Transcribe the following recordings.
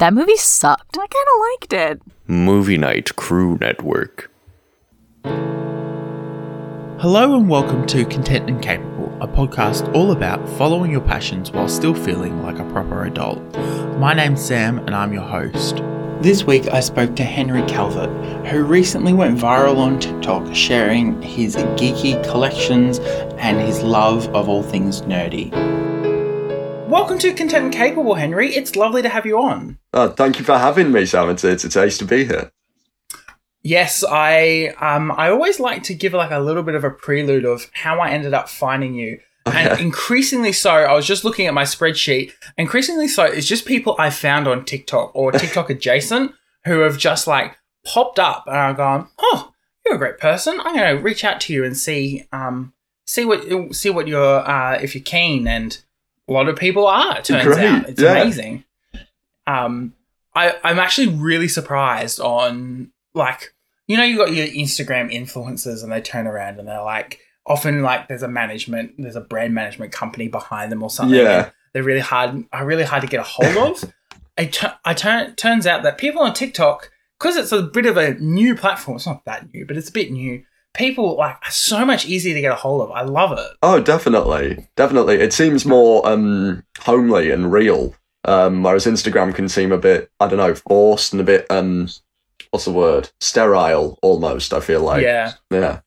That movie sucked. I kind of liked it. Movie Night Crew Network. Hello and welcome to Content and Capable, a podcast all about following your passions while still feeling like a proper adult. My name's Sam and I'm your host. This week I spoke to Henry Calvert, who recently went viral on TikTok sharing his geeky collections and his love of all things nerdy. Welcome to Content and Capable, Henry. It's lovely to have you on. Oh, thank you for having me, Sam. It's, it's a taste to be here. Yes, I um I always like to give like a little bit of a prelude of how I ended up finding you. And increasingly so, I was just looking at my spreadsheet. Increasingly so, it's just people I found on TikTok or TikTok adjacent who have just like popped up and I've gone, Oh, you're a great person. I'm gonna reach out to you and see um see what see what you're uh if you're keen and a lot of people are, it turns Great, out. It's yeah. amazing. Um I, I'm actually really surprised on like you know you got your Instagram influencers and they turn around and they're like often like there's a management there's a brand management company behind them or something. Yeah. They're really hard are really hard to get a hold of. it I turn turns out that people on TikTok because it's a bit of a new platform. It's not that new, but it's a bit new. People like are so much easier to get a hold of. I love it. Oh, definitely. Definitely. It seems more um, homely and real. Um, whereas Instagram can seem a bit, I don't know, forced and a bit, um, what's the word? Sterile almost, I feel like. yeah. Yeah.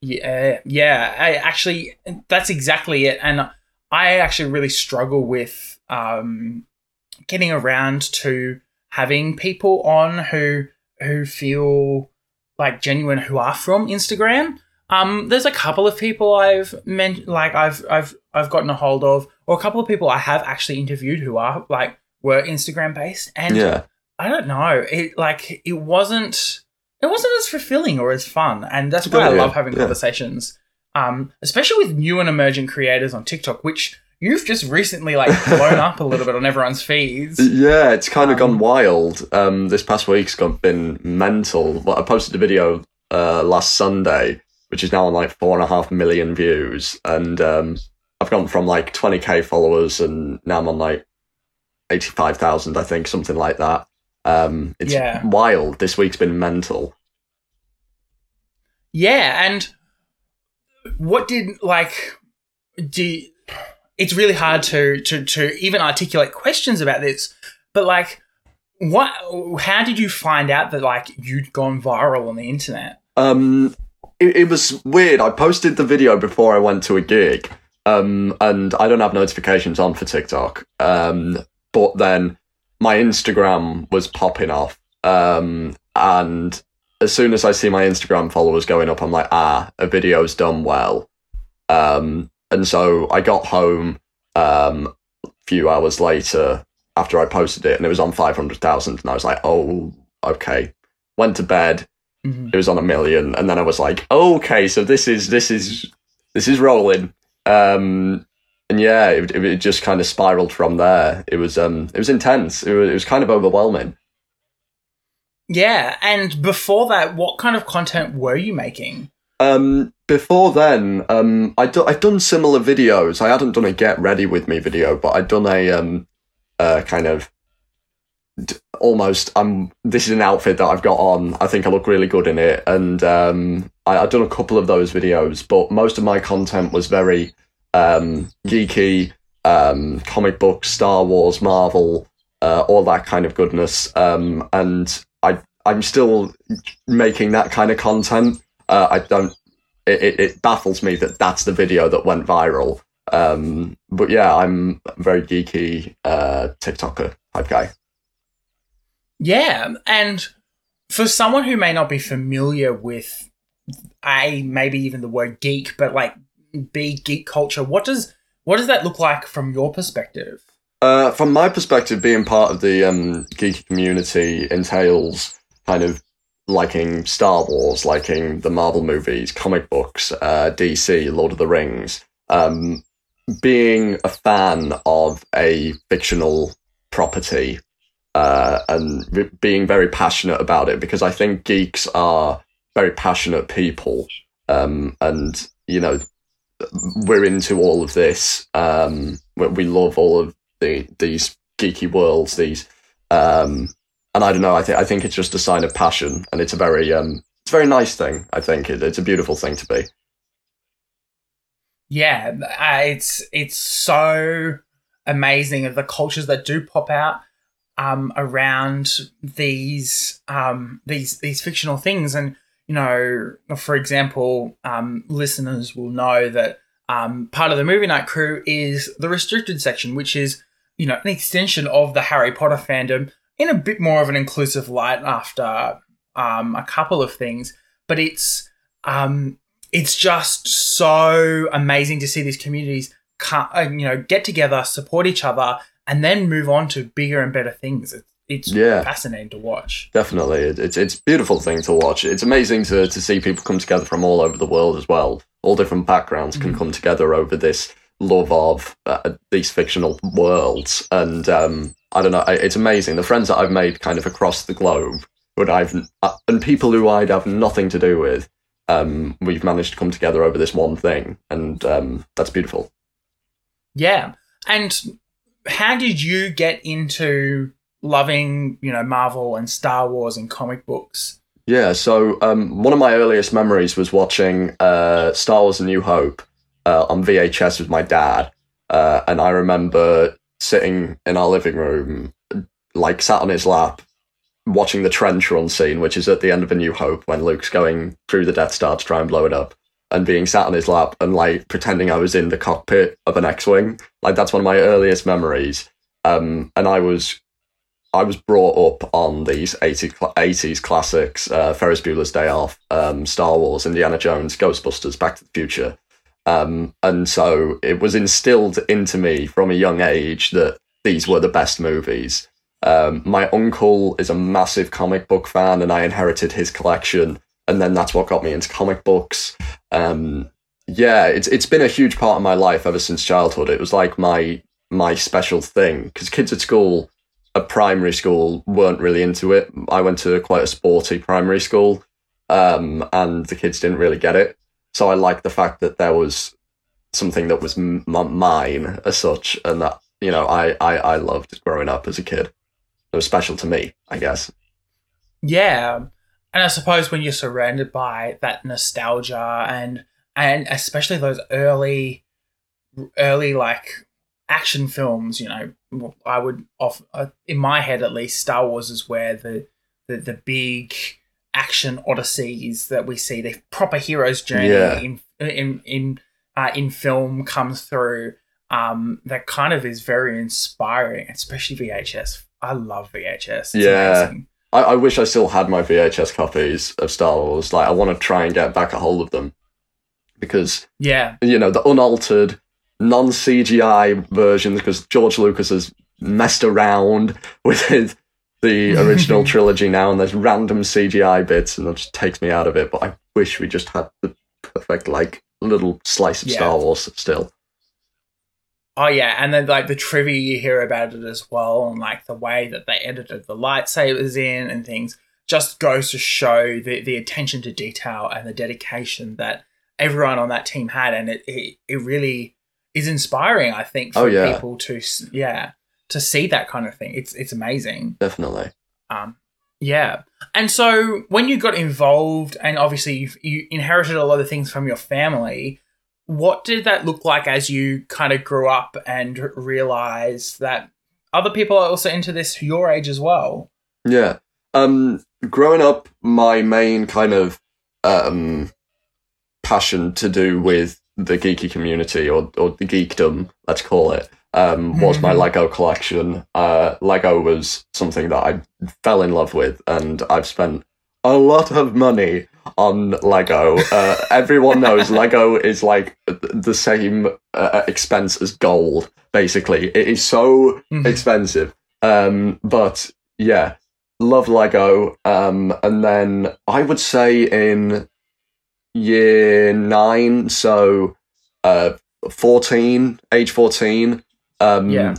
Yeah, yeah. I actually, that's exactly it. And I actually really struggle with um, getting around to having people on who who feel like genuine, who are from Instagram. Um, there's a couple of people I've meant like I've I've I've gotten a hold of, or a couple of people I have actually interviewed who are like were Instagram based, and Yeah. I don't know. It like it wasn't it wasn't as fulfilling or as fun, and that's why I love having yeah. conversations, um, especially with new and emerging creators on TikTok, which you've just recently like blown up a little bit on everyone's feeds. Yeah, it's kind of Um, gone wild. Um, this past week's gone, been mental. But I posted a video uh, last Sunday, which is now on like four and a half million views, and um, I've gone from like 20k followers, and now I'm on like 85,000, I think, something like that. Um, it's Yeah. wild. This week's been mental. Yeah, and what did like do? It's really hard to to to even articulate questions about this, but like, what? How did you find out that like you'd gone viral on the internet? Um, it, it was weird. I posted the video before I went to a gig, um, and I don't have notifications on for TikTok. Um, but then my Instagram was popping off, um, and as soon as I see my Instagram followers going up, I'm like, ah, a video's done well. Um, and so I got home um, a few hours later after I posted it, and it was on five hundred thousand, and I was like, oh, okay. Went to bed Mhm. it was on a million and then i was like okay so this is this is this is rolling um and yeah it, it, just kind of spiraled from there it was um it was intense it was, it was kind of overwhelming Yeah, and before that, what kind of content were you making? um before then um i do, i'd done similar videos. I hadn't done a get ready with me video but i'd done a um uh kind of d- almost i'm this is an outfit that i've got on. I think i look really good in it. And um I, i've done a couple of those videos but most of my content was very um geeky um comic books star wars marvel uh, all that kind of goodness. Um and i i'm still making that kind of content. Uh, i don't it, it, baffles me that that's the video that went viral um but yeah i'm a very geeky uh tiktoker type guy Yeah, and for someone who may not be familiar with a maybe even the word geek, but like B geek culture, what does what does that look like from your perspective? Uh, from my perspective, being part of the um, geeky community entails kind of liking Star Wars, liking the Marvel movies, comic books, uh, DC, Lord of the Rings, um, being a fan of a fictional property, uh, and being very passionate about it because I think geeks are very passionate people, um, and you know we're into all of this. Um, we- we love all of the these geeky worlds, these Um, and I don't know. I think I think it's just a sign of passion, and it's a very um, it's a very nice thing. I think it, it's a beautiful thing to be. Yeah, it's it's so amazing of the cultures that do pop out um, around these um, these these fictional things, and you know, for example, um, listeners will know that um, part of the movie night crew is the restricted section, which is you know an extension of the Harry Potter fandom in a bit more of an inclusive light after um, a couple of things, but it's um, it's just so amazing to see these communities, uh, you know, get together, support each other, and then move on to bigger and better things. It's, it's yeah. fascinating to watch. Definitely, it's it's a beautiful thing to watch. It's amazing to to see people come together from all over the world as well. All different backgrounds mm-hmm. can come together over this love of uh, these fictional worlds, and um, I don't know, it's amazing. The friends that I've made kind of across the globe, but I've uh, and people who I'd have nothing to do with, um, we've managed to come together over this one thing, and um, that's beautiful. Yeah, and how did you get into loving, you know, Marvel and Star Wars and comic books? Yeah, so um, one of my earliest memories was watching uh, Star Wars: A New Hope uh, on VHS with my dad, uh, and I remember sitting in our living room, like sat on his lap, watching the trench run scene, which is at the end of A New Hope when Luke's going through the Death Star to try and blow it up, and being sat on his lap and like pretending I was in the cockpit of an X-wing. Like that's one of my earliest memories. Um, and I was I was brought up on these 80, 80s classics, uh, Ferris Bueller's Day Off, um, Star Wars, Indiana Jones, Ghostbusters, Back to the Future. Um, and so it was instilled into me from a young age that these were the best movies. Um, my uncle is a massive comic book fan, and I inherited his collection, and then that's what got me into comic books. Um, yeah, it's it's been a huge part of my life ever since childhood. It was like my my special thing because kids at school, at primary school, weren't really into it. I went to quite a sporty primary school, um, and the kids didn't really get it. So I like the fact that there was something that was m- mine as such, and that you know I, I I loved growing up as a kid. It was special to me, I guess. Yeah, and I suppose when you're surrounded by that nostalgia and and especially those early early like action films, you know, I would off uh, in my head at least, Star Wars is where the the, the big action odysseys that we see, the proper hero's journey yeah. in in in uh, in film comes through. Um, that kind of is very inspiring, especially VHS. I love VHS. It's yeah. I, I, wish I still had my VHS copies of Star Wars. Like, I want to try and get back a hold of them because, yeah, you know, the unaltered, non CGI versions because George Lucas has messed around with his the original trilogy now, and there's random CGI bits, and it just takes me out of it. But I wish we just had the perfect like little slice of yeah. Star Wars still. Oh yeah, and then like the trivia you hear about it as well, and like the way that they edited the lightsabers in and things, just goes to show the the attention to detail and the dedication that everyone on that team had, and it it, it really is inspiring. I think oh, for oh, yeah. people to yeah to see that kind of thing. It's it's amazing. Definitely. Um, yeah. And so when you got involved, and obviously you you inherited a lot of things from your family, what did that look like as you kind of grew up and realized that other people are also into this your age as well? Yeah. Um, growing up, my main kind of um, passion to do with the geeky community or, or the geekdom, let's call it, um, was my mm-hmm. Lego collection. Uh, Lego was something that I fell in love with, and I've spent a lot of money on Lego. Uh, everyone knows Lego is like the same uh, expense as gold, basically. It is so mm-hmm. expensive. Um, but yeah, love Lego. Um, and then I would say in year nine, so uh, 14, age 14, um, yeah.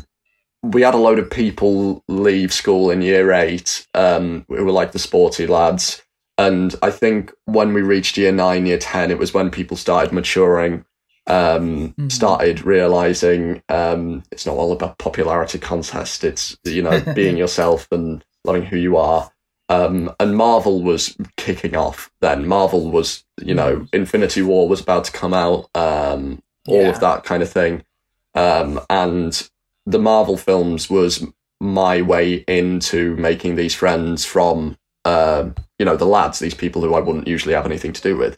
We had a load of people leave school in year eight um, who were like the sporty lads. And I think when we reached year nine, year 10, it was when people started maturing um, Mhm. started realizing um, it's not all about popularity contest. It's you know being yourself and loving who you are. Um, and Marvel was kicking off then. Marvel was you know Infinity War was about to come out. Um, all Yeah. of that kind of thing. Um, and the Marvel films was my way into making these friends from um, you know the lads, these people who I wouldn't usually have anything to do with.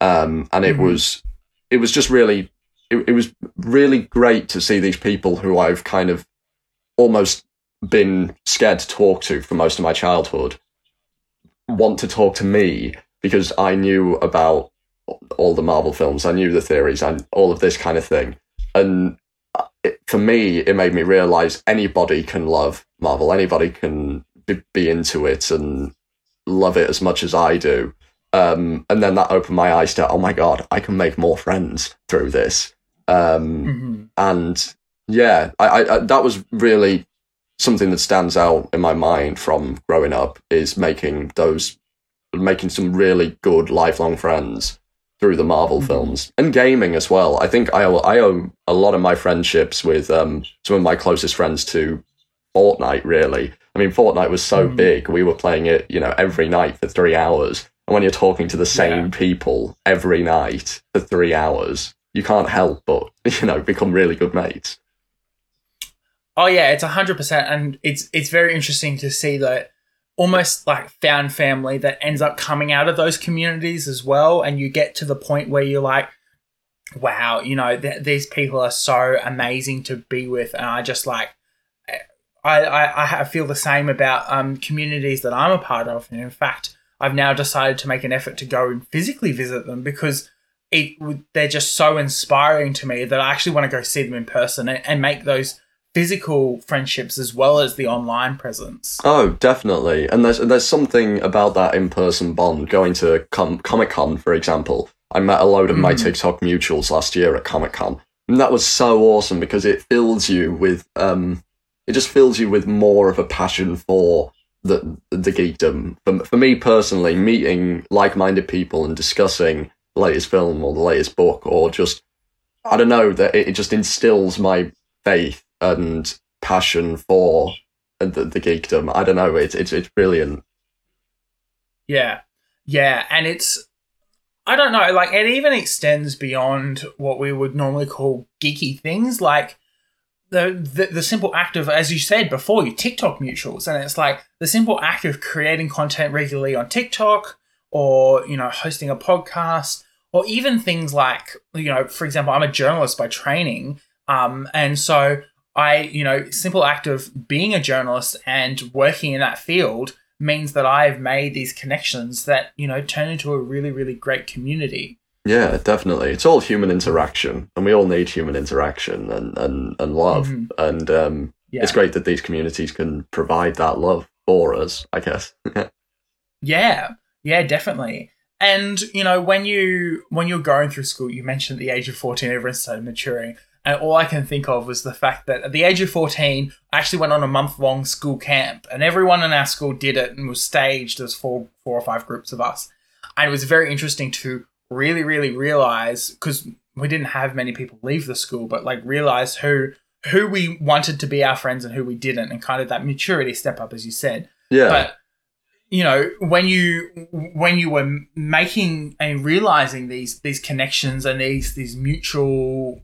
Um, and it Mhm. was it was just really it, it was really great to see these people who I've kind of almost been scared to talk to for most of my childhood want to talk to me because I knew about all the Marvel films, I knew the theories and all of this kind of thing. And uh, it, for me, it made me realize anybody can love Marvel, anybody can be, be into it and love it as much as I do. Um, and then that opened my eyes to, oh my god, I can make more friends through this. Um, Mhm. and yeah, I, I that was really something that stands out in my mind from growing up is making those making some really good lifelong friends through the Marvel Mhm. films and gaming as well. I think I owe, I owe a lot of my friendships with um, some of my closest friends to Fortnite. Really, I mean, Fortnite was so Mhm. big. We were playing it, you know, every night for three hours. And when you're talking to the same people every night for three hours, you can't help but you know become really good mates. Oh yeah, it's hundred percent, and it's it's very interesting to see that almost like found family that ends up coming out of those communities as well, and you get to the point where you're like, wow, you know, th- these people are so amazing to be with, and I just like, I I, I feel the same about um communities that I'm a part of, and in fact, I've now decided to make an effort to go and physically visit them because. It, they're just so inspiring to me that I actually want to go see them in person and, and make those physical friendships as well as the online presence. Oh, definitely. And there's there's something about that in person bond. Going to com- Comic Con, for example, I met a load of my Mhm. TikTok mutuals last year at Comic Con, and that was so awesome because it fills you with um, it just fills you with more of a passion for the the geekdom. For, for me personally, meeting like minded people and discussing the latest film or the latest book or just I don't know that it, it just instills my faith and passion for the, the geekdom. I don't know. It's it's it's brilliant. Yeah. Yeah. And it's, I don't know, like it even extends beyond what we would normally call geeky things. Like, the, the, the simple act of, as you said before, you TikTok mutuals, and it's like the simple act of creating content regularly on TikTok, or you know, hosting a podcast, or even things like, you know, for example, I'm a journalist by training, um, and so I, you know, simple act of being a journalist and working in that field means that I've made these connections that you know turn into a really, really great community. Yeah, definitely. It's all human interaction, and we all need human interaction and and and love. Mhm. And um, Yeah. it's great that these communities can provide that love for us. I guess. Yeah, yeah, definitely. And you know, when you when you're going through school, you mentioned at the age of fourteen, everyone started maturing, and all I can think of was the fact that at the age of fourteen, I actually went on a month long school camp, and everyone in our school did it and was staged. as four four or five groups of us, and it was very interesting to really, really realize because we didn't have many people leave the school, but like realize who who we wanted to be our friends and who we didn't, and kind of that maturity step up, as you said Yeah. but you know when you when you were making and realizing these these connections and these these mutual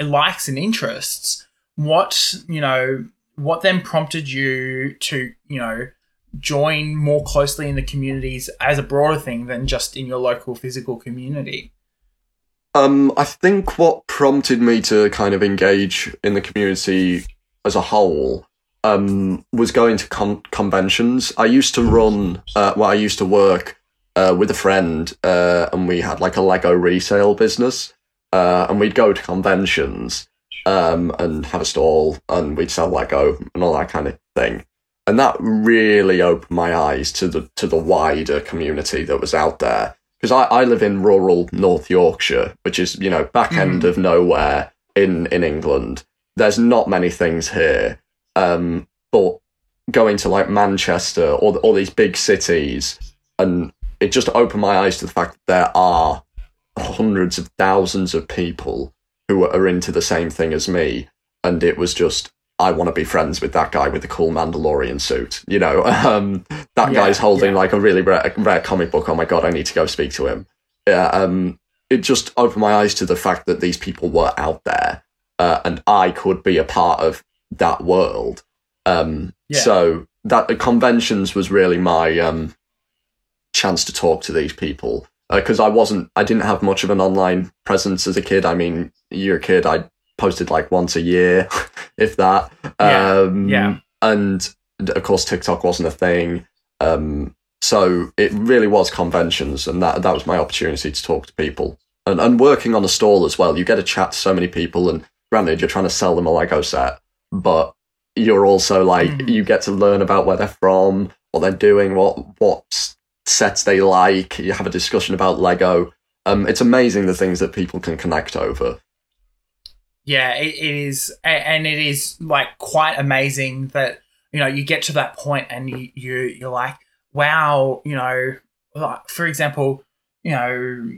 likes and interests what you know what then prompted you to you know join more closely in the communities as a broader thing than just in your local physical community Um, I think what prompted me to kind of engage in the community as a whole um, was going to con- conventions. I used to run, uh, well, I used to work uh, with a friend, uh, and we had like a Lego resale business, uh, and we'd go to conventions um, and have a stall, and we'd sell Lego and all that kind of thing. And that really opened my eyes to the to the wider community that was out there because I, I live in rural North Yorkshire, which is you know back end of nowhere in in England. There's not many things here, um, but going to like Manchester or all these big cities, and it just opened my eyes to the fact that there are hundreds of thousands of people who are into the same thing as me, and it was just I want to be friends with that guy with the cool Mandalorian suit. You know, um, that Yeah, guy's holding yeah. like a really rare, rare comic book. Oh my god, I need to go speak to him. Yeah, um, it just opened my eyes to the fact that these people were out there, uh, and I could be a part of that world. Um. So that the conventions was really my um, chance to talk to these people because I wasn't, I didn't have much of an online presence as a kid. I mean, you're a kid. I posted like once a year, if that. Yeah, Um, yeah. And of course, TikTok wasn't a thing. Um, so it really was conventions, and that that was my opportunity to talk to people. And and working on a stall as well, you get to chat to so many people. And granted, you're trying to sell them a Lego set, but you're also like Mhm. you get to learn about where they're from, what they're doing, what what s- sets they like. You have a discussion about Lego. Um, it's amazing the things that people can connect over. Yeah, it, it is, and it is like quite amazing that you know you get to that point and you, you you're like, wow, you know, like for example, you know,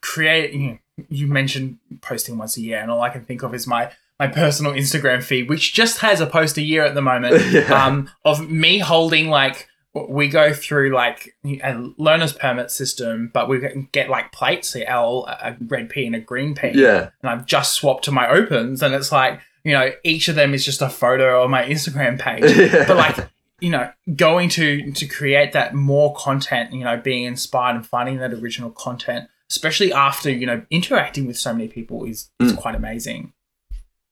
create. You, know, you mentioned posting once a year, and all I can think of is my my personal Instagram feed, which just has a post a year at the moment. Yeah. um, of me holding like we go through like a learner's permit system, but we get like plates, the L, a red P, and a green P. Yeah, And I've just swapped to my opens, and it's like you know each of them is just a photo on my Instagram page. Yeah. But like you know, going to to create that more content, you know, being inspired and finding that original content, especially after you know interacting with so many people, is is Mm. quite amazing.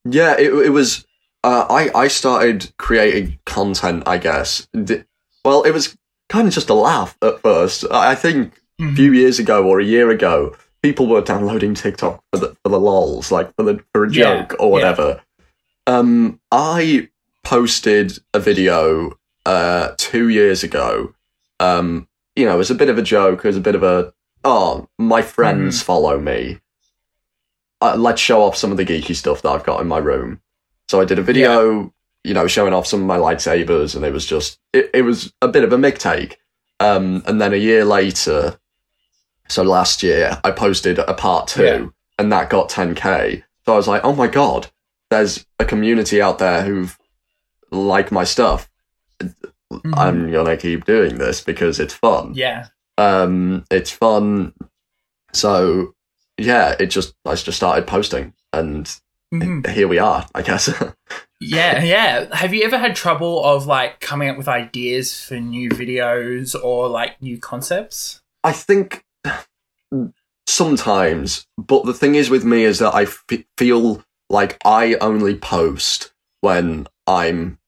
Yeah, it, it was. Uh, I I started creating content. I guess. D- Well, it was kind of just a laugh at first. I think a Mhm. few years ago or a year ago, people were downloading TikTok for the for the lols, like for the for a Yeah, joke or yeah. whatever. Um, I posted a video uh two years ago. Um, you know, it was a bit of a joke. It was a bit of a oh, my friends Mm-hmm. follow me. Uh, let's show off some of the geeky stuff that I've got in my room. So I did a video, you know, showing off some of my lightsabers, and it was just it, it was a bit of a mick take. Um, and then a year later, so last year, I posted a part two, Yeah. and that got 10k. So I was like, oh my god, there's a community out there who like my stuff. Mhm. I'm gonna keep doing this because it's fun. yeah, Um, it's fun. So yeah, it just I just started posting, and Mhm. here we are. I guess. yeah, yeah. Have you ever had trouble of like coming up with ideas for new videos or like new concepts? I think sometimes, but the thing is with me is that I f- feel like I only post when I'm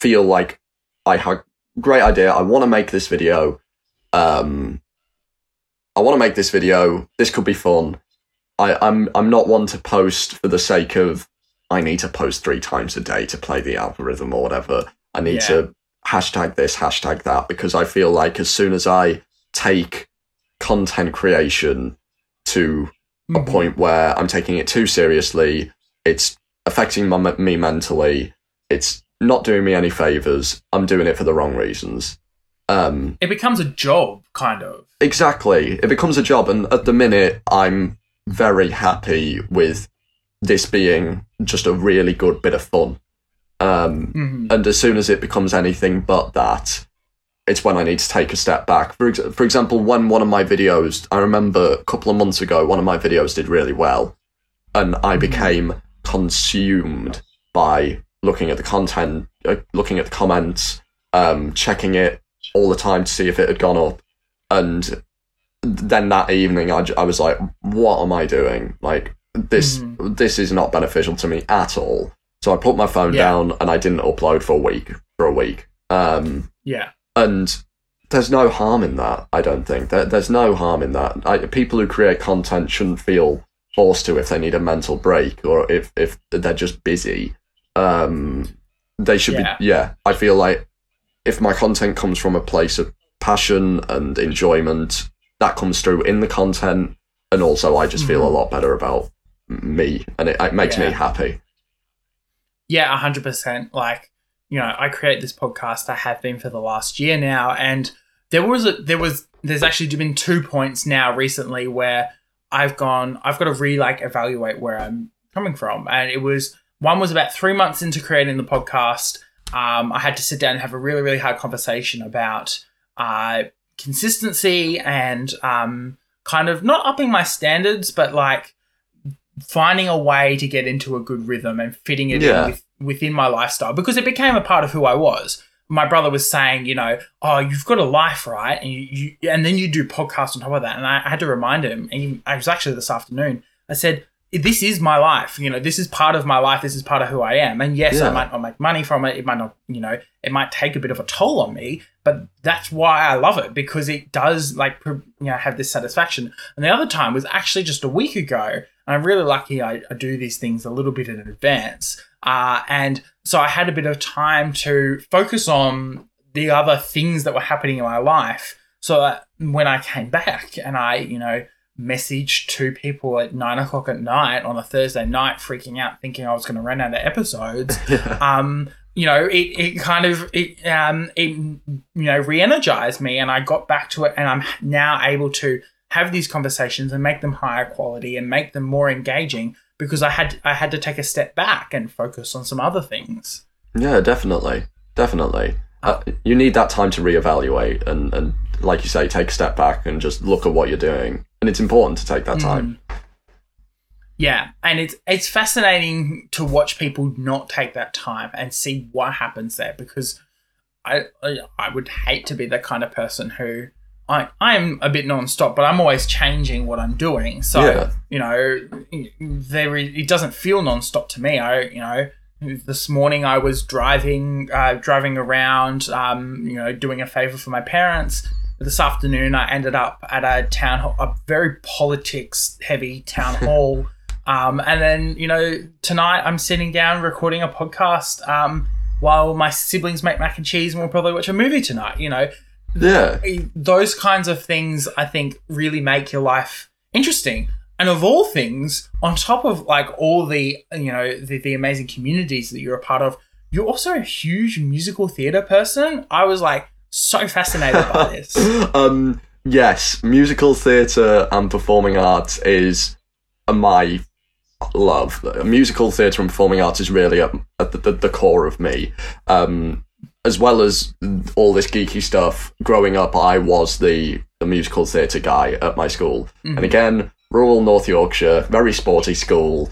feel like I have great idea. I want to make this video. Um, I want to make this video. This could be fun. I, I'm I'm not one to post for the sake of I need to post three times a day to play the algorithm or whatever. I need Yeah. to hashtag this, hashtag that, because I feel like as soon as I take content creation to a Mhm. point where I'm taking it too seriously, it's affecting my, me mentally. It's not doing me any favors. I'm doing it for the wrong reasons. Um, It becomes a job, kind of. exactly. It becomes a job, and at the minute, I'm very happy with this being just a really good bit of fun. Um, Mhm. and as soon as it becomes anything but that, it's when I need to take a step back. For ex- for example, when one of my videos, I remember a couple of months ago, one of my videos did really well, and I became consumed by looking at the content, uh, looking at the comments, um, checking it all the time to see if it had gone up, and then that evening, I was like, "What am I doing? Like this, this is not beneficial to me at all." So I put my phone Yeah. down and I didn't upload for a week. For a week, um, Yeah. and there's no harm in that. I don't think there, there's no harm in that. I, people who create content shouldn't feel forced to if they need a mental break or if if they're just busy. Um, they should Yeah. be. Yeah, I feel like if my content comes from a place of passion and enjoyment, that comes through in the content, and also I just feel a Mhm. lot better about me, and it, it makes Yeah. me happy. Yeah, hundred percent. Like, you know, I create this podcast. I have been for the last year now, and there was a there was there's actually been two points now recently where I've gone, I've got to re like evaluate where I'm coming from. And it was one was about three months into creating the podcast. Um, I had to sit down and have a really, really hard conversation about uh, consistency and um, kind of not upping my standards, but like finding a way to get into a good rhythm and fitting it Yeah. in with, within my lifestyle because it became a part of who I was. My brother was saying, you know, oh, you've got a life, right? And you, you and then you do podcasts on top of that. And I, I had to remind him. And he, I was actually this afternoon. I said, this is my life. You know, this is part of my life. This is part of who I am. And yes, I might not make money from it. It might not, you know, it might take a bit of a toll on me. But that's why I love it because it does like you know have this satisfaction. And the other time was actually just a week ago. And I'm really lucky I, I do these things a little bit in advance. Uh, and so I had a bit of time to focus on the other things that were happening in my life. So that when I came back and I, you know, messaged two people at nine o'clock at night on a Thursday night, freaking out, thinking I was going to run out of episodes. um, you know, it, it kind of it um it you know re-energized me, and I got back to it, and I'm now able to have these conversations and make them higher quality and make them more engaging because I had I had to take a step back and focus on some other things. Yeah, definitely, definitely. Uh, you need that time to reevaluate and, and, like you say, take a step back and just look at what you're doing. And it's important to take that time. Yeah, and it's it's fascinating to watch people not take that time and see what happens there because I I, I would hate to be the kind of person who I I'm a bit non-stop, but I'm always changing what I'm doing. So Yeah. you know, there is, it doesn't feel non-stop to me. I you know. This morning I was driving, uh, driving around, um, you know, doing a favor for my parents. This afternoon I ended up at a town hall, a very politics-heavy town hall, um, and then you know tonight I'm sitting down recording a podcast um, while my siblings make mac and cheese, and we'll probably watch a movie tonight. You know, Yeah, those kinds of things I think really make your life interesting. And of all things, on top of like all the you know the, the amazing communities that you're a part of, you're also a huge musical theater person. I was like so fascinated by this. um, yes, musical theatre and performing arts is my love. Musical theatre and performing arts is really at, at the, the, the core of me. Um, as well as all this geeky stuff, growing up, I was the, the musical theatre guy at my school. And again, rural North Yorkshire, very sporty school.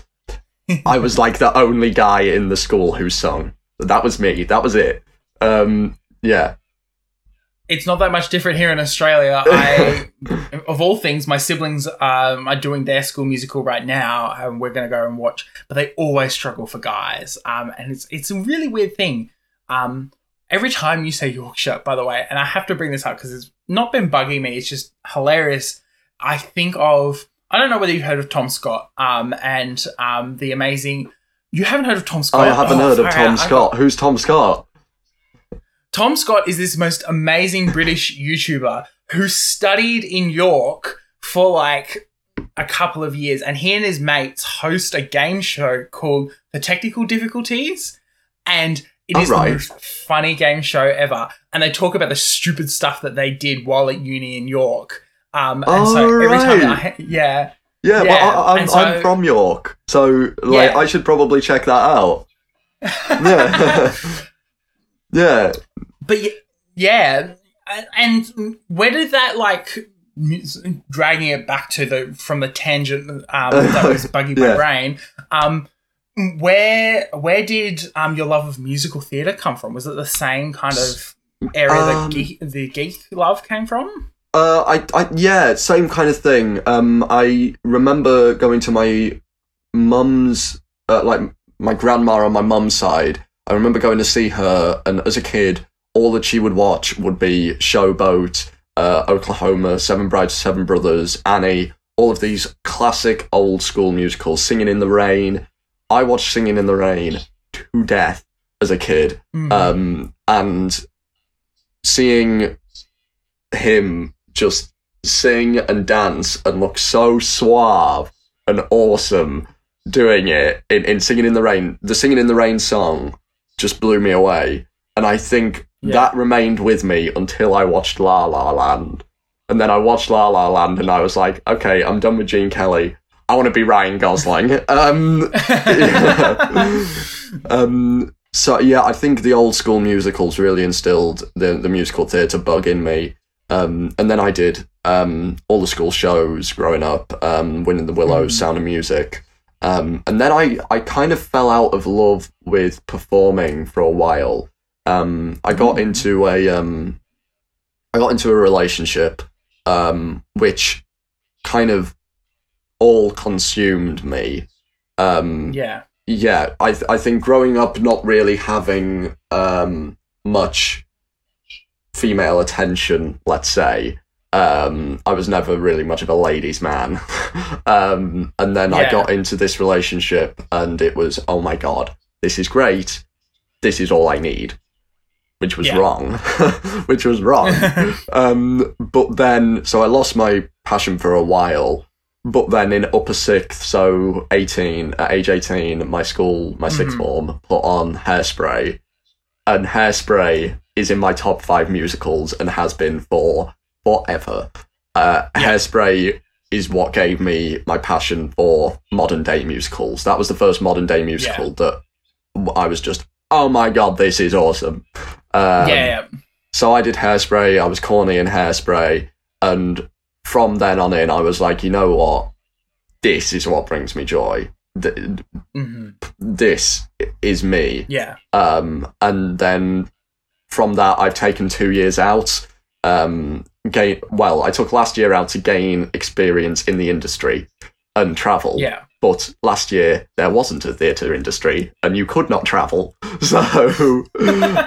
I was like the only guy in the school who sung. That was me. That was it. Um, yeah. It's not that much different here in Australia. I, of all things, my siblings um, are doing their school musical right now, and we're going to go and watch. But they always struggle for guys, um, and it's it's a really weird thing. Um, every time you say Yorkshire, by the way, and I have to bring this up because it's not been bugging me. It's just hilarious. I think of I don't know whether you've heard of Tom Scott, um, and um, the amazing. You haven't heard of Tom Scott? I haven't Oh, heard of Tom. Scott. Who's Tom Scott? Tom Scott is this most amazing British YouTuber who studied in York for like a couple of years, and he and his mates host a game show called The Technical Difficulties, and it is Alright. the most funny game show ever. And they talk about the stupid stuff that they did while at uni in York. Um, and so every time, Alright. I, yeah, Yeah, Yeah, well, I, I'm, so- I'm from York, so like Yeah. I should probably check that out. Yeah, yeah. but yeah, and- where did that like dragging it back to the from the tangent um, that was bugging my brain? Um, where where did um your love of musical theatre come from? Was it the same kind of area Um, that geek, the geek love came from? Uh, I, I, yeah, same kind of thing. Um, I remember going to my mum's, uh, like my grandma on my mum's side. I remember going to see her, and as a kid, all that she would watch would be Showboat, uh, Oklahoma, Seven Brides, Seven Brothers, Annie, all of these classic old school musicals. Singing in the Rain. I watched Singing in the Rain to death as a kid Mhm. um, and seeing him just sing and dance and look so suave and awesome doing it in, in singing in the rain the singing in the rain song just blew me away and i think Yeah. that remained with me until i watched la la land and then I watched La La Land, and I was like, okay, I'm done with Gene Kelly. I want to be Ryan Gosling. um, yeah. um, so yeah, I think the old school musicals really instilled the the musical theatre bug in me. Um, and then I did um, all the school shows growing up, um, Wind in the Willows, Sound of Music. Um, and then I, I kind of fell out of love with performing for a while. Um, I got into a um, I got into a relationship um, which kind of all consumed me. Um, Yeah. yeah, I th- I think growing up not really having um much female attention, let's say, um, I was never really much of a ladies' man. um, and then I got into this relationship, and it was oh my god, this is great. This is all I need, which was Yeah. wrong, which was wrong. um, but then, so I lost my passion for a while. But then in upper sixth, so 18, at age 18, my school, my sixth Mhm. form, put on Hairspray. And Hairspray is in my top five musicals and has been for forever. Uh, Hairspray is what gave me my passion for modern day musicals. That was the first modern day musical that I was just, oh my god, this is awesome. Um, yeah. so I did hairspray. I was corny in hairspray, and from then on in, I was like, you know what? This is what brings me joy. Th- hmm This is me. Yeah. Um, and then from that, I've taken two years out. Um, gain well, I took last year out to gain experience in the industry and travel. Yeah. But last year there wasn't a theatre industry, and you could not travel. So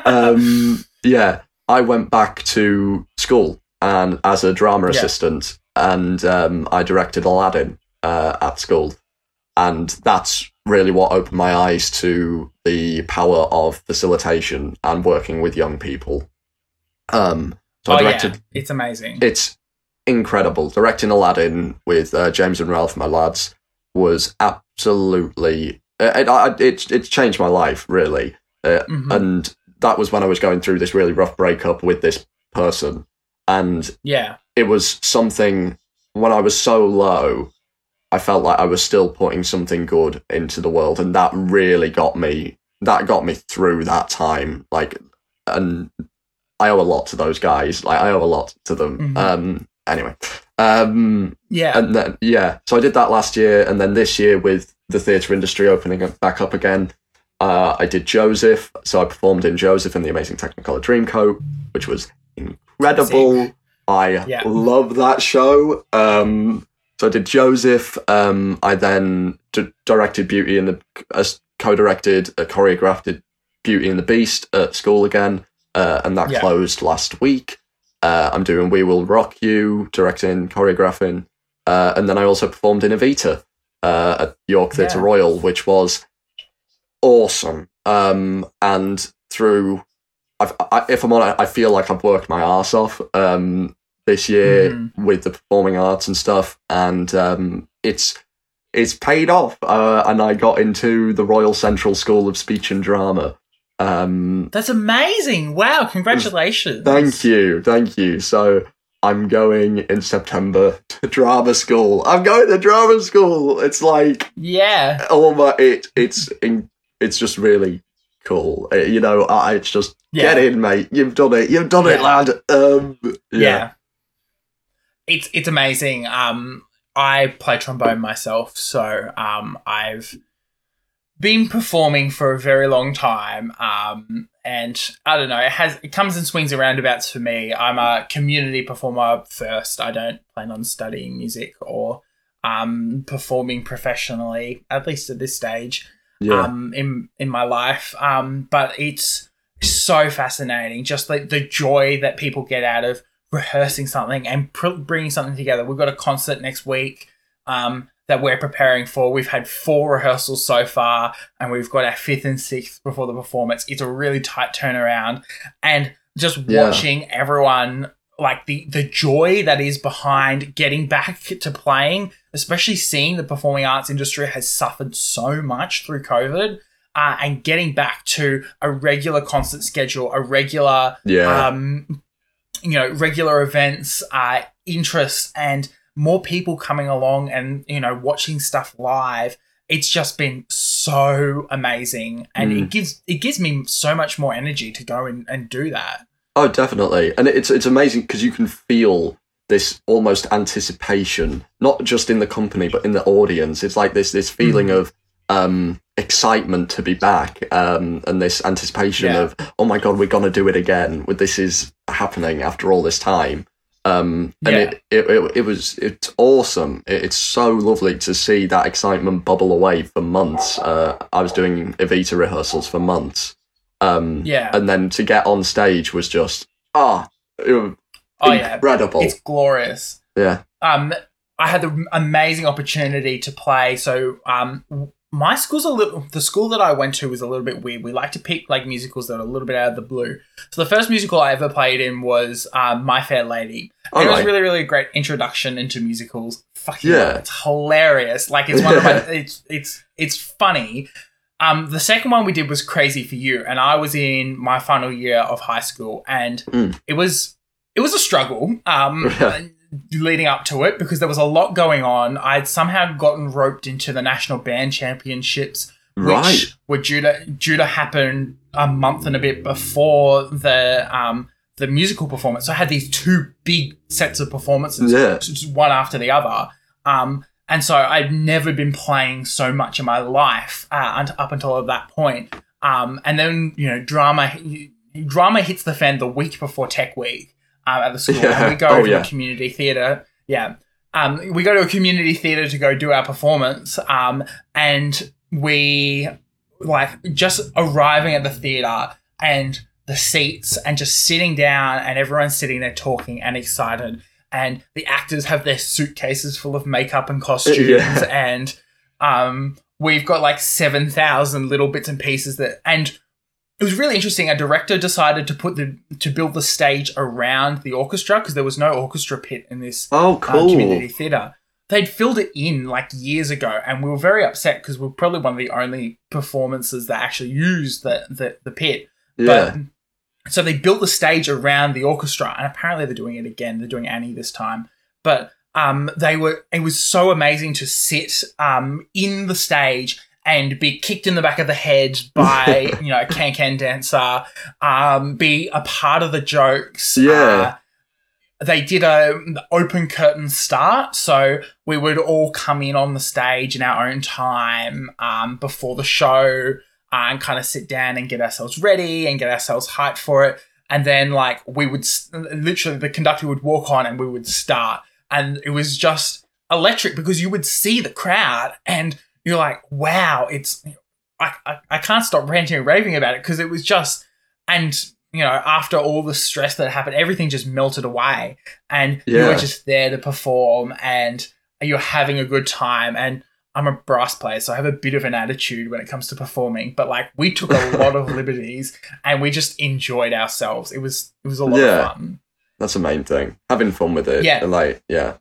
um, yeah, I went back to school and as a drama Yeah. assistant, and um, I directed Aladdin uh, at school, and that's really what opened my eyes to the power of facilitation and working with young people. Um, so I oh, directed yeah. It's amazing. it's incredible. Directing Aladdin with uh, James and Ralph, my lads, was absolutely it. It, it, it changed my life really, uh, Mhm. and that was when I was going through this really rough breakup with this person, and yeah. it was something when I was so low. I felt like I was still putting something good into the world, and that really got me. That got me through that time. Like, and I owe a lot to those guys. Like, I owe a lot to them. Mhm. Um. Anyway. Um. Yeah. And then yeah, so I did that last year, and then this year with the theatre industry opening back up again, uh, I did Joseph. So I performed in Joseph and the Amazing Technicolor Dreamcoat, which was incredible. I Yeah. love that show. Um, so I did Joseph. Um, I then d- directed Beauty and the uh, co-directed, uh, choreographed Beauty and the Beast at school again, uh, and that Yeah. closed last week. Uh, I'm doing We Will Rock You, directing, choreographing, uh, and then I also performed in Evita uh, at York Theatre Yeah. Royal, which was awesome. Um, and through, I've, I, if I'm honest, I feel like I've worked my ass off um, this year Mhm. with the performing arts and stuff, and um, it's it's paid off. Uh, and I got into the Royal Central School of Speech and Drama. Um, That's amazing. Wow. Congratulations. Thank you, thank you. So I'm going in September to drama school. I'm going to drama school. It's like Yeah. oh my, it it's in, it's just really cool. Uh, you know, I, it's just Yeah. get in, mate. You've done it. You've done it, lad. Um, yeah. yeah, It's it's amazing. Um I play trombone myself, so um I've been performing for a very long time. Um and I don't know, it has it comes in swings and roundabouts for me. I'm a community performer first. I don't plan on studying music or um performing professionally, at least at this stage yeah, um, in in my life. Um, but it's so fascinating, just like the joy that people get out of rehearsing something and pr- bringing something together. We've got a concert next week um, that we're preparing for. We've had four rehearsals so far, and we've got our fifth and sixth before the performance. It's a really tight turnaround, and just Yeah. watching everyone like the the joy that is behind getting back to playing, especially seeing the performing arts industry has suffered so much through COVID, uh, and getting back to a regular concert schedule, a regular yeah, um, you know, regular events. Uh, interest and more people coming along and you know watching stuff live it's just been so amazing and Mm. it gives it gives me so much more energy to go and, and do that Oh, definitely, and it's it's amazing because you can feel this almost anticipation, not just in the company but in the audience. It's like this this feeling Mhm. of um, excitement to be back, um, and this anticipation Yeah. of oh my god, we're gonna do it again. With this is happening after all this time. Um, and Yeah. it, it, it, it was it's awesome. It, it's so lovely to see that excitement bubble away for months. Uh, I was doing Evita rehearsals for months. Um, Yeah. and then to get on stage was just ah, oh yeah incredible. it's glorious yeah, um, I had the amazing opportunity to play. So, um, my school's a little. The school that I went to was a little bit weird. We like to pick like musicals that are a little bit out of the blue. So, the first musical I ever played in was um, My Fair Lady. It was really, really a great introduction into musicals. Fucking Yeah. yeah. it's hilarious. Like it's one of my. It's it's it's funny. Um, the second one we did was Crazy for You, and I was in my final year of high school, and Mm. it was it was a struggle. Um, leading up to it because there was a lot going on. I'd somehow gotten roped into the national band championships, which right. were due to due to happen a month and a bit before the um the musical performance. So I had these two big sets of performances, Yeah. just one after the other. Um, and so I'd never been playing so much in my life uh, up until that point. Um, and then you know, drama drama hits the fan the week before Tech Week um, at the school, Yeah. and we go Oh, to yeah. a community theatre. Yeah, um, we go to a community theatre to go do our performance, um, and we like just arriving at the theatre and the seats and just sitting down and everyone's sitting there talking and excited and the actors have their suitcases full of makeup and costumes Yeah. and um, we've got like 7,000 little bits and pieces that and it was really interesting a director decided to put the to build the stage around the orchestra because there was no orchestra pit in this Oh, uh, cool. community theatre. They'd filled it in like years ago, and we were very upset because we are probably one of the only performances that actually used the the, the pit. yeah. But so they built the stage around the orchestra, and apparently they're doing it again. They're doing Annie this time, but um, they were. It was so amazing to sit um in the stage and be kicked in the back of the head by you know a can can dancer, um, be a part of the jokes. Yeah. Uh, they did a open curtain start, so we would all come in on the stage in our own time um, before the show uh, and kind of sit down and get ourselves ready and get ourselves hyped for it. And then, like, we would literally, the conductor would walk on and we would start. And it was just electric because you would see the crowd and you're like, wow, it's, I, I, I can't stop ranting and raving about it because it was just, and, you know, after all the stress that happened, everything just melted away. And you were just there to perform and you're having a good time. And I'm a brass player, so I have a bit of an attitude when it comes to performing. But like, we took a lot of liberties and we just enjoyed ourselves. It was it was a lot Yeah. of fun. That's the main thing. Having fun with it. Yeah. And like, yeah.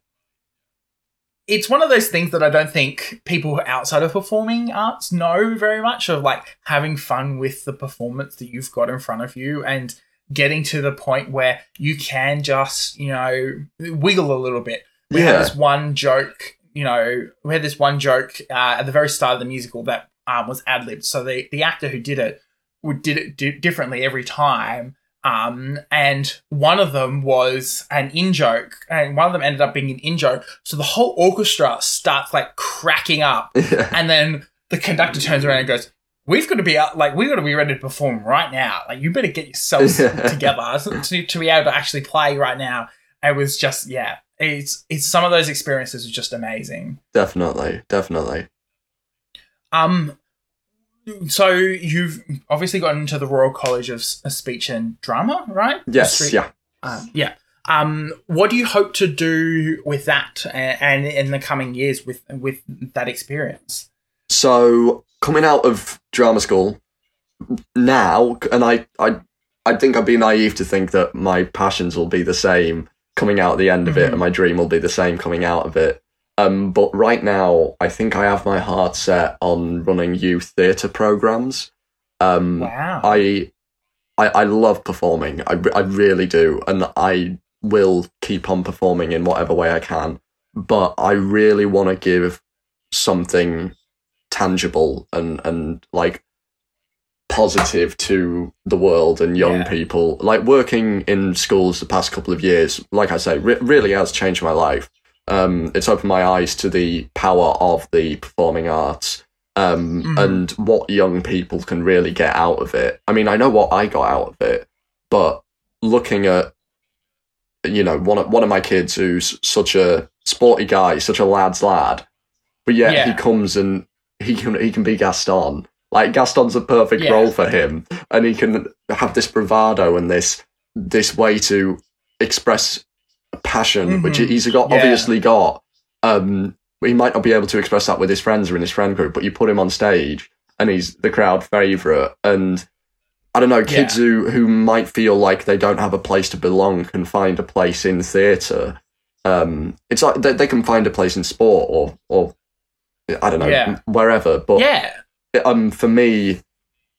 It's one of those things that I don't think people outside of performing arts know very much of, like having fun with the performance that you've got in front of you and getting to the point where you can just you know wiggle a little bit. We had this one joke, you know, we had this one joke uh, at the very start of the musical that um, was ad libbed. So the, the actor who did it would did it di- differently every time. Um, and one of them was an in joke, and one of them ended up being an in joke. So the whole orchestra starts like cracking up, and then the conductor turns around and goes, "We've got to be out, like we've got to be ready to perform right now. Like you better get yourselves together to, to be able to actually play right now." It was just yeah, it's it's some of those experiences are just amazing. Definitely. Definitely. Um, so you've obviously gotten into the Royal College of Speech and Drama, right? Yes. Street- Yeah. Um, yeah. Um, what do you hope to do with that and, and in the coming years with with that experience? So coming out of drama school now, and I, I, I think I'd be naive to think that my passions will be the same coming out at the end of it, Mhm. and my dream will be the same coming out of it. Um, but right now, I think I have my heart set on running youth theatre programs. Um, Wow. I, I, I love performing. I, I really do, and I will keep on performing in whatever way I can. But I really want to give something tangible and and like positive to the world and young Yeah. people. Like working in schools the past couple of years, like I say, re- really has changed my life. Um, it's opened my eyes to the power of the performing arts um, Mhm. and what young people can really get out of it. I mean, I know what I got out of it, but looking at you know one of, one of my kids who's such a sporty guy, such a lad's lad, but yet he comes and he can he can be Gaston. Like Gaston's a perfect Yeah. role for him, and he can have this bravado and this this way to express passion, which Mhm. he's got Yeah. obviously got. Um, he might not be able to express that with his friends or in his friend group, but you put him on stage and he's the crowd favorite. And I don't know, kids who who might feel like they don't have a place to belong can find a place in theatre. Um, it's like they, they can find a place in sport or or I don't know Yeah. wherever. But yeah. um, for me,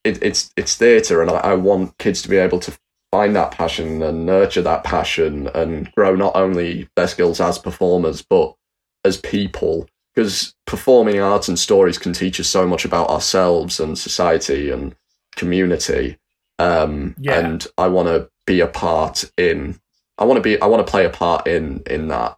it, it's it's theatre, and I, I want kids to be able to find that passion and nurture that passion and grow not only their skills as performers but as people. Because performing arts and stories can teach us so much about ourselves and society and community. Um, Yeah. And I want to be a part in. I want to be. I want to play a part in in that.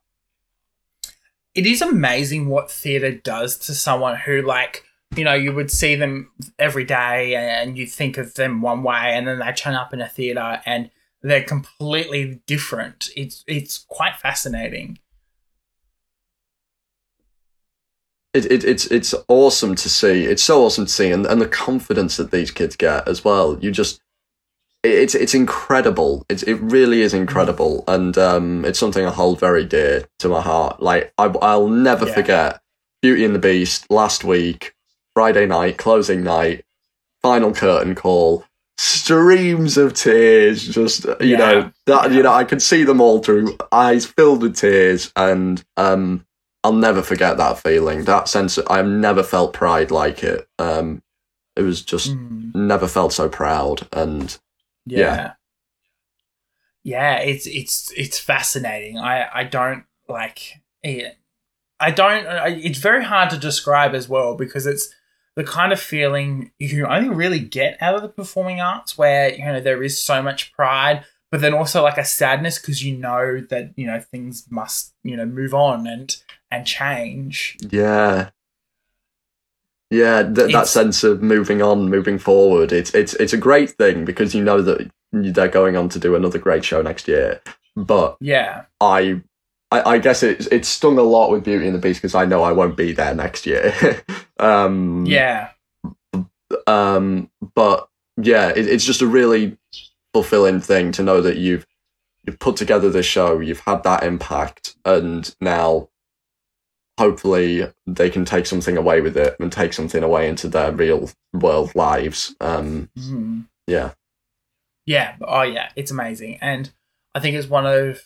it is amazing what theatre does to someone who like you know you would see them every day and you think of them one way and then they turn up in a theatre and they're completely different it's it's quite fascinating it, it, it's it's awesome to see. It's so awesome to see, and, and the confidence that these kids get as well. You just, it- it's it's incredible. It it really is incredible, and um, it's something I hold very dear to my heart. Like I, I'll never Yeah. forget Beauty and the Beast last week, Friday night, closing night, final curtain call. Streams of tears, just you Yeah. know that you know I could see them all through eyes filled with tears, and um, I'll never forget that feeling. That sense, I've never felt pride like it. Um, it was just Mm, never felt so proud, and yeah. Yeah. yeah it's it's it's fascinating i i don't like it, i don't it's very hard to describe as well because it's the kind of feeling you only really get out of the performing arts where you know there is so much pride but then also like a sadness because you know that you know things must you know move on and and change yeah, yeah, th- that sense of moving on, moving forward. It's it's it's a great thing because you know that they're going on to do another great show next year. But yeah I. I, I guess it it stung a lot with Beauty and the Beast because I know I won't be there next year. um, yeah um but yeah it, it's just a really fulfilling thing to know that you've you've put together this show you've had that impact and now hopefully they can take something away with it and take something away into their real world lives um Mhm. yeah Yeah. Oh yeah, it's amazing. And I think it's one of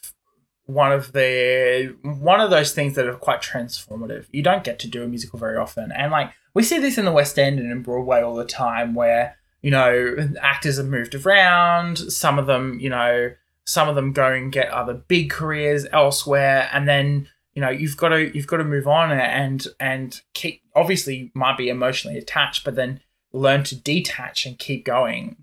one of the one of those things that are quite transformative. You don't get to do a musical very often. And like we see this in the West End and in Broadway all the time where, you know, actors have moved around, some of them, you know, some of them go and get other big careers elsewhere and then you know you've got to you've got to move on and and keep obviously might be emotionally attached but then learn to detach and keep going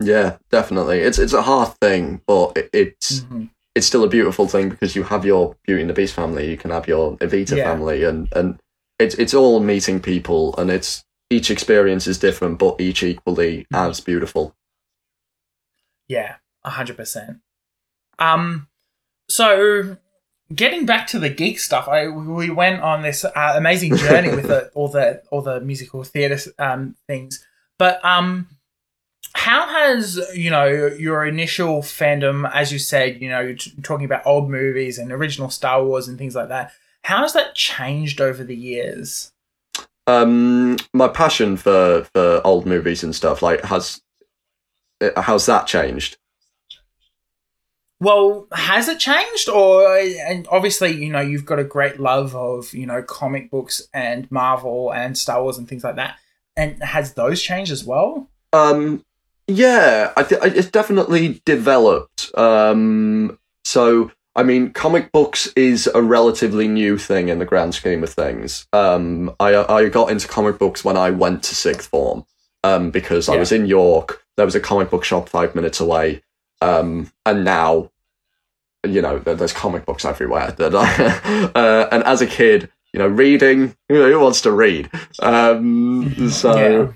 yeah definitely it's it's a hard thing but it, it's Mhm. It's still a beautiful thing because you have your Beauty and the Beast family, you can have your Evita Yeah. family, and and it's it's all meeting people, and it's each experience is different, but each equally Mhm. as beautiful. Yeah, a hundred percent. Um, so getting back to the geek stuff, I we went on this uh, amazing journey with the, all the all the musical theatre um things, but um, how has you know your initial fandom, as you said, you know, you're t- talking about old movies and original Star Wars and things like that. How has that changed over the years? Um, my passion for for old movies and stuff like has uh, how's that changed? Well, has it changed, or and obviously you know you've got a great love of you know comic books and Marvel and Star Wars and things like that, and has those changed as well? Um, yeah, I th- it's definitely developed. Um, So, I mean, comic books is a relatively new thing in the grand scheme of things. Um, I I got into comic books when I went to sixth form, um, because I was in York. There was a comic book shop five minutes away, um, and now, you know, there's comic books everywhere. That I, uh, and as a kid, you know, reading, you know, who wants to read? Um, so. Yeah.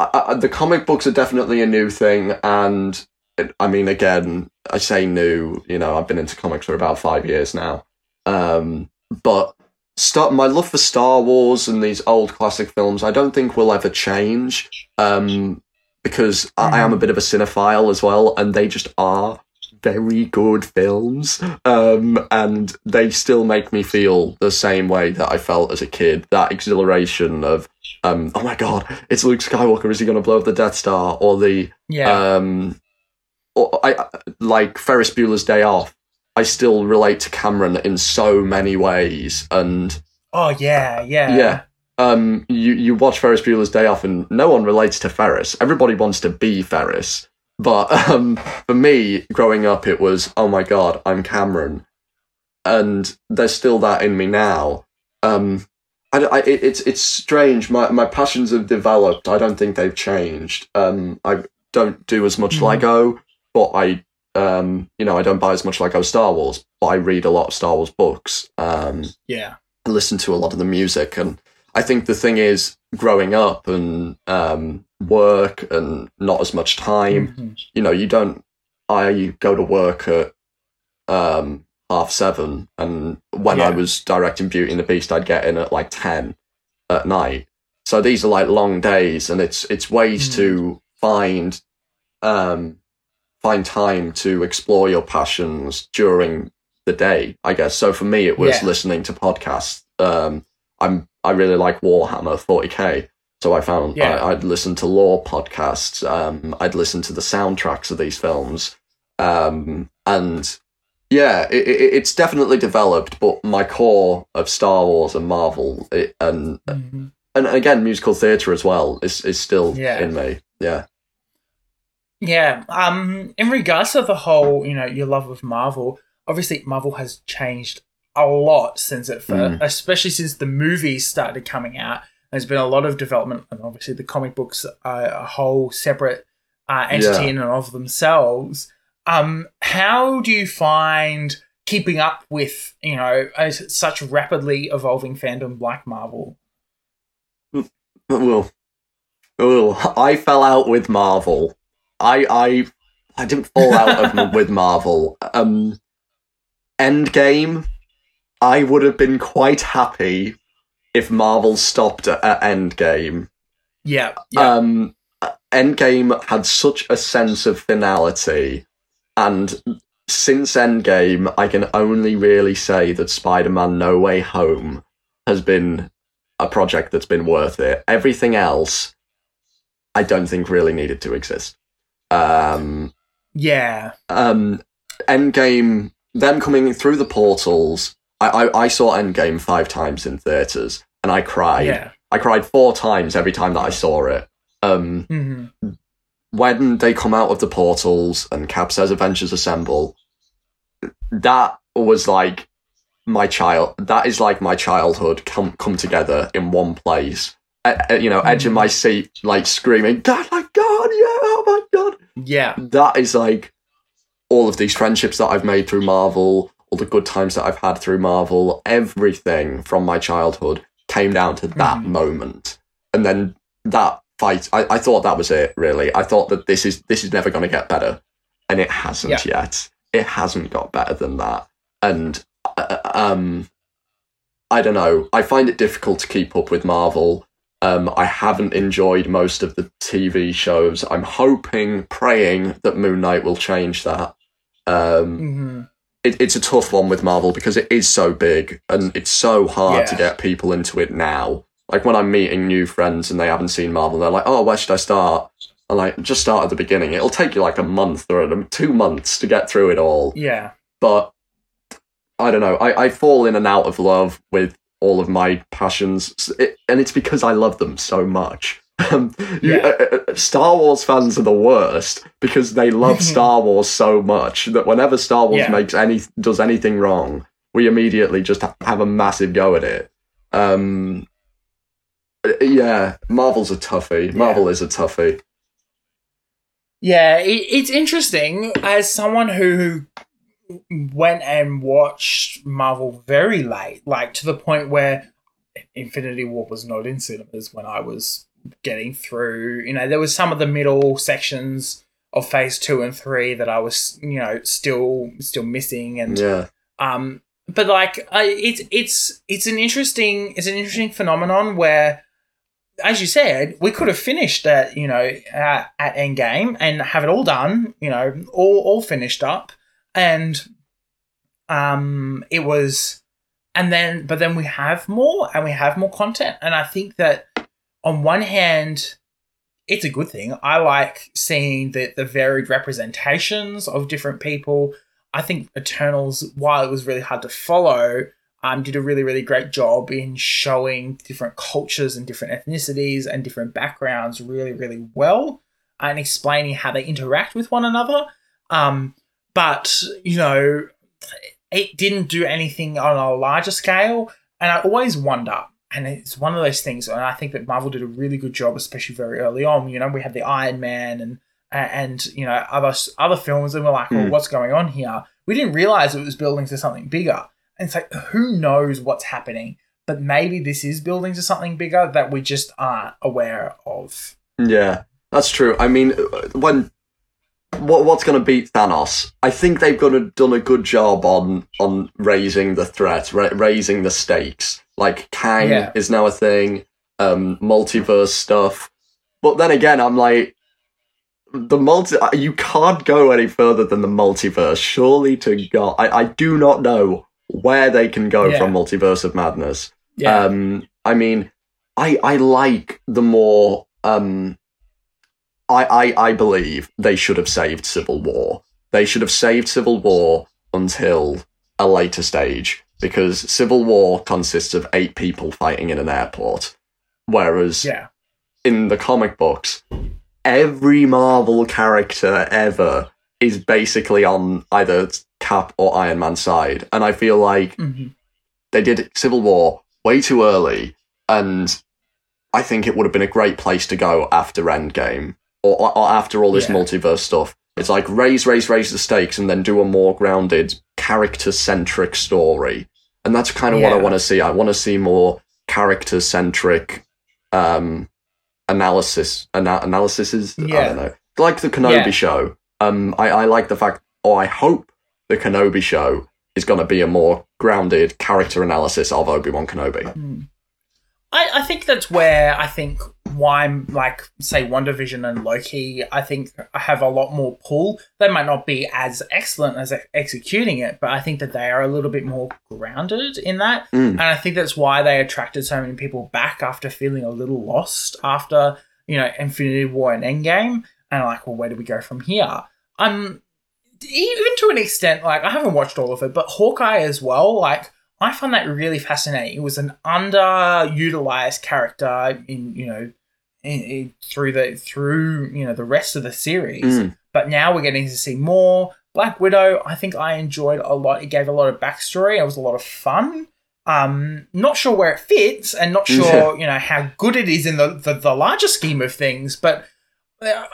I, I, the comic books are definitely a new thing, and it- I mean, again, I say new. You know, I've been into comics for about five years now, um, but Star, my love for Star Wars and these old classic films, I don't think will ever change, um, because I, I am a bit of a cinephile as well, and they just are very good films, um, and they still make me feel the same way that I felt as a kid. That exhilaration of um, oh my god, it's Luke Skywalker. Is he going to blow up the Death Star? Or the Yeah. um, or I like Ferris Bueller's Day Off. I still relate to Cameron in so many ways, and oh yeah, yeah. yeah, um, you you watch Ferris Bueller's Day Off, and no one relates to Ferris. Everybody wants to be Ferris, but um, for me, growing up, it was oh my god, I'm Cameron, and there's still that in me now. Um, I, I, it, it's it's strange. My my passions have developed. I don't think they've changed. Um, I don't do as much Mhm. Lego, but I um, you know, I don't buy as much Lego Star Wars, but I read a lot of Star Wars books. Um, Yeah. listen to a lot of the music and i think the thing is growing up and um, work and not as much time Mhm. you know you don't i go to work at um, half seven and when i Yeah. was directing beauty and the beast i'd get in at like 10 at night so these are like long days and it's it's ways Mm. to find um find time to explore your passions during the day i guess so for me it was Yeah. listening to podcasts um i'm i really like warhammer 40k so i found Yeah. I, i'd listen to lore podcasts um i'd listen to the soundtracks of these films um and yeah it, it, it's definitely developed but my core of star wars and marvel it, and Mhm. and again musical theatre as well is is still Yeah. in me yeah Yeah. Um, in regards to the whole, you know, your love of Marvel, obviously Marvel has changed a lot since it first, Mm. especially since the movies started coming out. There's been a lot of development, and obviously the comic books are a whole separate uh, entity Yeah. in and of themselves. Um, how do you find keeping up with, you know, such rapidly evolving fandom like Marvel? well, well i fell out with marvel i i i didn't fall out of with marvel um endgame i would have been quite happy if marvel stopped at, at endgame Yeah. Yeah. um endgame had such a sense of finality and since endgame i can only really say that spider-man no way home has been a project that's been worth it everything else i don't think really needed to exist um yeah. um endgame them coming through the portals I, I i saw endgame five times in theaters and i cried Yeah. i cried four times every time that i saw it um hmm when they come out of the portals and Cap says Avengers Assemble, that was like my child. That is like my childhood come come together in one place. Uh, you know, edge of my seat, like screaming, "God, my God, yeah, oh my God!" Yeah. That is like all of these friendships that I've made through Marvel, all the good times that I've had through Marvel, everything from my childhood came down to that Mhm. moment. And then that fight, I, I thought that was it, really. I thought that this is this is never going to get better. And it hasn't yet. It hasn't got better than that. And uh, um, I don't know. I find it difficult to keep up with Marvel. Um, I haven't enjoyed most of the TV shows. I'm hoping, praying that Moon Knight will change that. Um, hmm it, it's a tough one with Marvel because it is so big and it's so hard to get people into it now. Like when I'm meeting new friends and they haven't seen Marvel, they're like, "Oh, where should I start?" I'm like, "Just start at the beginning. It'll take you like a month or two months to get through it all." Yeah. but I don't know. I, I fall in and out of love with all of my passions, it, and it's because I love them so much. Um, you, Yeah. uh, uh, Star Wars fans are the worst because they love Star Wars so much that whenever Star Wars Yeah. makes any does anything wrong, we immediately just ha- have a massive go at it. Um, uh, yeah, Marvel's a toughie. Marvel is a toughie. Yeah, it, it's interesting as someone who went and watched Marvel very late, like to the point where Infinity War was not in cinemas when I was getting through. You know, there was some of the middle sections of Phase Two and Three that I was, you know, still still missing, and Yeah, um, but like, I, it's it's it's an interesting it's an interesting phenomenon where, as you said, we could have finished at you know at, at Endgame and have it all done, you know, all all finished up, and um, it was, and then but then we have more and we have more content, and I think that on one hand. It's a good thing. I like seeing the, the varied representations of different people. I think Eternals, while it was really hard to follow, um, did a really, really great job in showing different cultures and different ethnicities and different backgrounds really, really well and explaining how they interact with one another. Um, but, you know, it didn't do anything on a larger scale. And I always wonder, and it's one of those things, and I think that Marvel did a really good job, especially very early on. You know, we had the Iron Man and and you know other other films, and we're like, well, Hmm. what's going on here? We didn't realize it was building to something bigger, and it's like, who knows what's happening? But maybe this is building to something bigger that we just aren't aware of. yeah, that's true. I mean, when what what's going to beat Thanos? I think they've got a, done a good job on on raising the threat, ra- raising the stakes. Like Kang Yeah. is now a thing, um, multiverse stuff. But then again, I'm like, the multi. You can't go any further than the multiverse. Surely to God, I I do not know where they can go Yeah. from Multiverse of Madness. Yeah, Um, I mean, I I like the more um. I, I I believe they should have saved Civil War. They should have saved Civil War until a later stage because Civil War consists of eight people fighting in an airport, whereas yeah, in the comic books, every Marvel character ever is basically on either Cap or Iron Man's side, and I feel like hmm they did Civil War way too early, and I think it would have been a great place to go after Endgame or, or, or after all this Yeah. multiverse stuff. It's like raise, raise, raise the stakes, and then do a more grounded, character centric story, and that's kind of what I want to see. I want to see more character centric um, analysis. Ana- analysis is I Yeah. don't know, like the Kenobi Yeah. show. Um, I, I like the fact, or I hope the Kenobi show is going to be a more grounded character analysis of Obi Wan Kenobi. I, I think that's where I think why I'm like say WandaVision and Loki. I think have a lot more pull. They might not be as excellent as executing it, but I think that they are a little bit more grounded in that. Mm. And I think that's why they attracted so many people back after feeling a little lost after you know Infinity War and Endgame, and like, well, where do we go from here? Um, even to an extent, like I haven't watched all of it, but Hawkeye as well. Like I find that really fascinating. It was an underutilized character in you know in, in, through the through you know the rest of the series, Mm. but now we're getting to see more. Black Widow, I think I enjoyed a lot. It gave a lot of backstory. It was a lot of fun. Um, not sure where it fits, and not sure you know how good it is in the the, the larger scheme of things. But uh,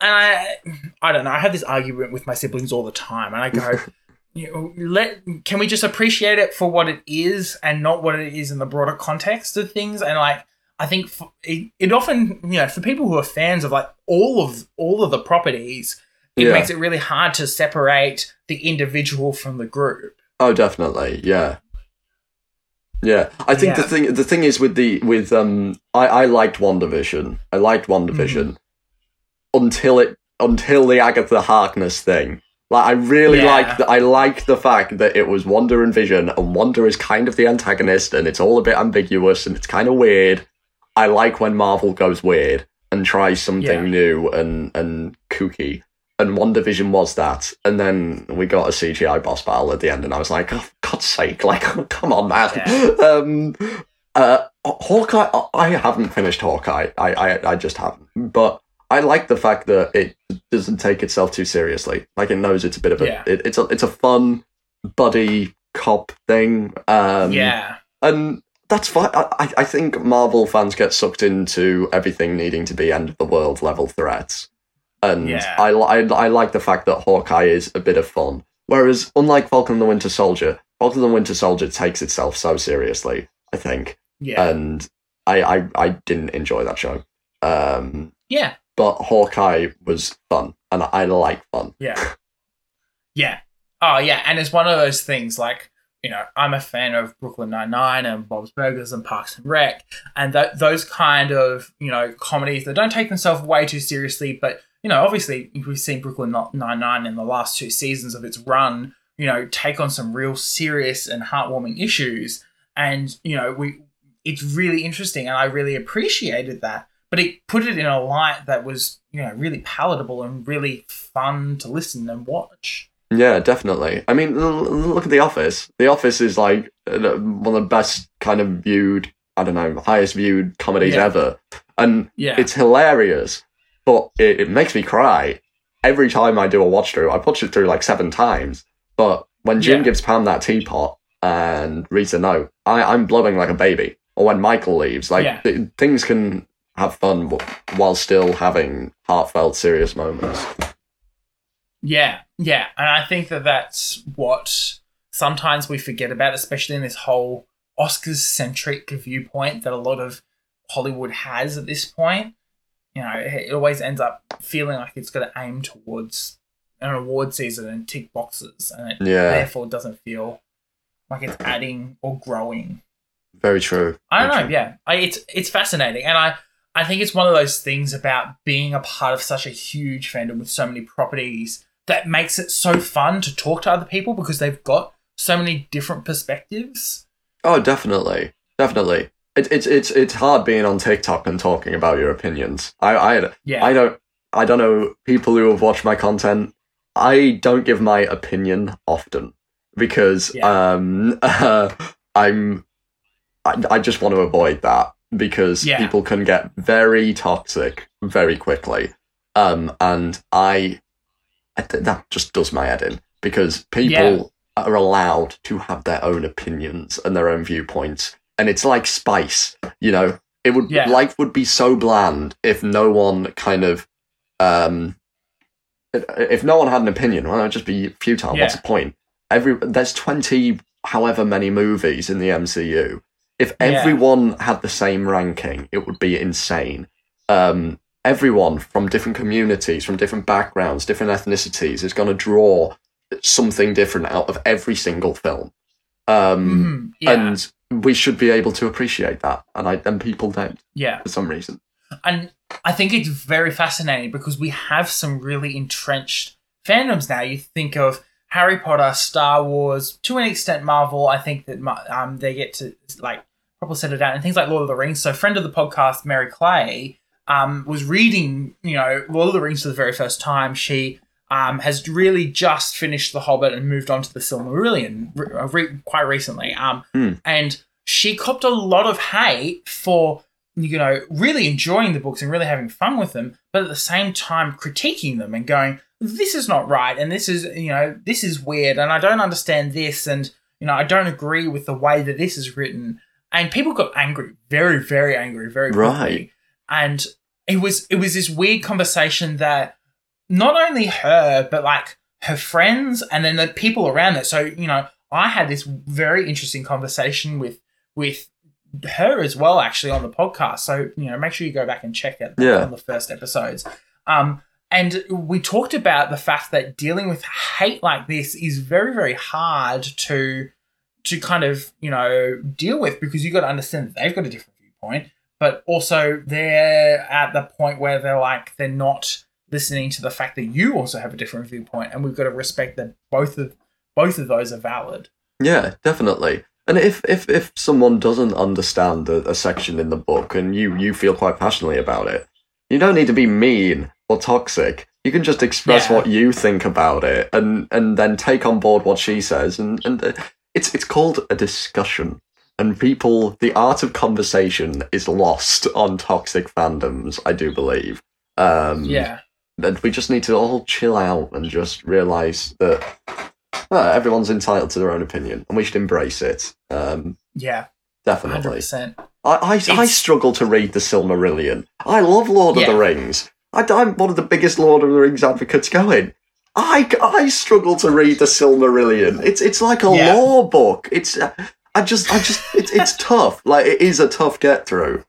and I I don't know. I have this argument with my siblings all the time, and I go, you know, let can we just appreciate it for what it is and not what it is in the broader context of things? And like, I think f it, it often, you know, for people who are fans of like all of all of the properties, it Yeah. makes it really hard to separate the individual from the group. Oh, definitely, yeah, yeah. I think the thing the thing is with the with um, I I liked WandaVision. I liked WandaVision until it until the Agatha Harkness thing. Like I really Yeah. like the, I like the fact that it was Wanda and Vision, and Wanda is kind of the antagonist, and it's all a bit ambiguous and it's kind of weird. I like when Marvel goes weird and tries something Yeah. new and and kooky. And WandaVision was that, and then we got a CGI boss battle at the end, and I was like, "Oh, God's sake! Like, come on, man!" Yeah. Um, Uh, Hawkeye. I haven't finished Hawkeye. I, I, I just haven't. But I like the fact that it doesn't take itself too seriously. Like it knows it's a bit of a. Yeah. It, it's a it's a fun buddy cop thing. Um, yeah, and that's fine. I, I- think Marvel fans get sucked into everything needing to be end of the world level threats, and Yeah. I, I I like the fact that Hawkeye is a bit of fun. Whereas, unlike Falcon and the Winter Soldier, Falcon and the Winter Soldier takes itself so seriously. I think, yeah, and I I, I didn't enjoy that show. Um, yeah, but Hawkeye was fun, and I like fun. yeah, yeah. Oh yeah, and it's one of those things like you know I'm a fan of Brooklyn Nine Nine and Bob's Burgers and Parks and Rec, and th- those kind of you know comedies that don't take themselves way too seriously, but you know obviously we've seen Brooklyn Nine Nine in the last two seasons of its run, you know take on some real serious and heartwarming issues, and you know we it's really interesting, and I really appreciated that. But it put it in a light that was, you know, really palatable and really fun to listen and watch. Yeah, definitely. I mean, l- look at The Office. The Office is like uh, one of the best kind of viewed, I don't know, highest viewed comedies Yeah. ever. And Yeah. it's hilarious, but it, it makes me cry. Every time I do a watch through, I watch it through like seven times. But when Jim Yeah. gives Pam that teapot and reads a note, I, I'm blubbing like a baby. Or when Michael leaves, like Yeah. th- things can have fun wh- while still having heartfelt, serious moments. Yeah, yeah, and I think that that's what sometimes we forget about, especially in this whole Oscars centric viewpoint that a lot of Hollywood has at this point. You know, it always ends up feeling like it's got to aim towards an award season and tick boxes, and it Yeah. therefore doesn't feel like it's adding or growing. Very true. I don't Very know. true. Yeah, I, it's it's fascinating, and I I think it's one of those things about being a part of such a huge fandom with so many properties that makes it so fun to talk to other people because they've got so many different perspectives. Oh, definitely, definitely. It, it's it's it's hard being on TikTok and talking about your opinions. I I Yeah, I don't I don't know people who have watched my content. I don't give my opinion often because Yeah. um I'm I, I just want to avoid that because Yeah. people can get very toxic very quickly. Um and I th- that just does my head in because people are allowed to have their own opinions and their own viewpoints and it's like spice, you know. It would Yeah. life would be so bland if no one kind of um if- no one had an opinion, well, it would just be futile. What's the point? Every there's twenty however many movies in the MCU. If Yeah. everyone had the same ranking, it would be insane. Um, everyone from different communities, from different backgrounds, different ethnicities is going to draw something different out of every single film. Um, Mhm. yeah, and we should be able to appreciate that, and I and people don't yeah. for some reason. And I think it's very fascinating because we have some really entrenched fandoms now. You think of Harry Potter, Star Wars, to an extent Marvel. I think that um, they get to like properly settle down and things like Lord of the Rings. So, friend of the podcast, Mary Clay, um, was reading, you know, Lord of the Rings for the very first time. She um, has really just finished The Hobbit and moved on to the Silmarillion re- re- quite recently. Um, Hmm. And she copped a lot of hate for you know, really enjoying the books and really having fun with them, but at the same time critiquing them and going, this is not right, and this is, you know, this is weird, and I don't understand this, and, you know, I don't agree with the way that this is written. And people got angry, very, very angry, very quickly. Right. And it was it was this weird conversation that not only her, but like her friends and then the people around it. So, you know, I had this very interesting conversation with with her as well actually on the podcast so you know make sure you go back and check it Yeah. on the first episodes um and we talked about the fact that dealing with hate like this is very very hard to to kind of you know deal with because you've got to understand that they've got a different viewpoint but also they're at the point where they're like they're not listening to the fact that you also have a different viewpoint and we've got to respect that both of both of those are valid Yeah, definitely. And if if if someone doesn't understand a, a section in the book and you you feel quite passionately about it, you don't need to be mean or toxic. You can just express Yeah. what you think about it and and then take on board what she says and and uh, it's it's called a discussion. And people, the art of conversation is lost on toxic fandoms. I do believe. Um, Yeah. and we just need to all chill out and just realize that everyone's entitled to their own opinion, and we should embrace it. Um, Yeah. definitely. 100%. I, I, I struggle to read the Silmarillion. I love Lord of the Rings. I, I'm one of the biggest Lord of the Rings advocates going. I, I struggle to read the Silmarillion. It's it's like a Yeah. law book. It's I just I just it's it's tough. Like it is a tough get through.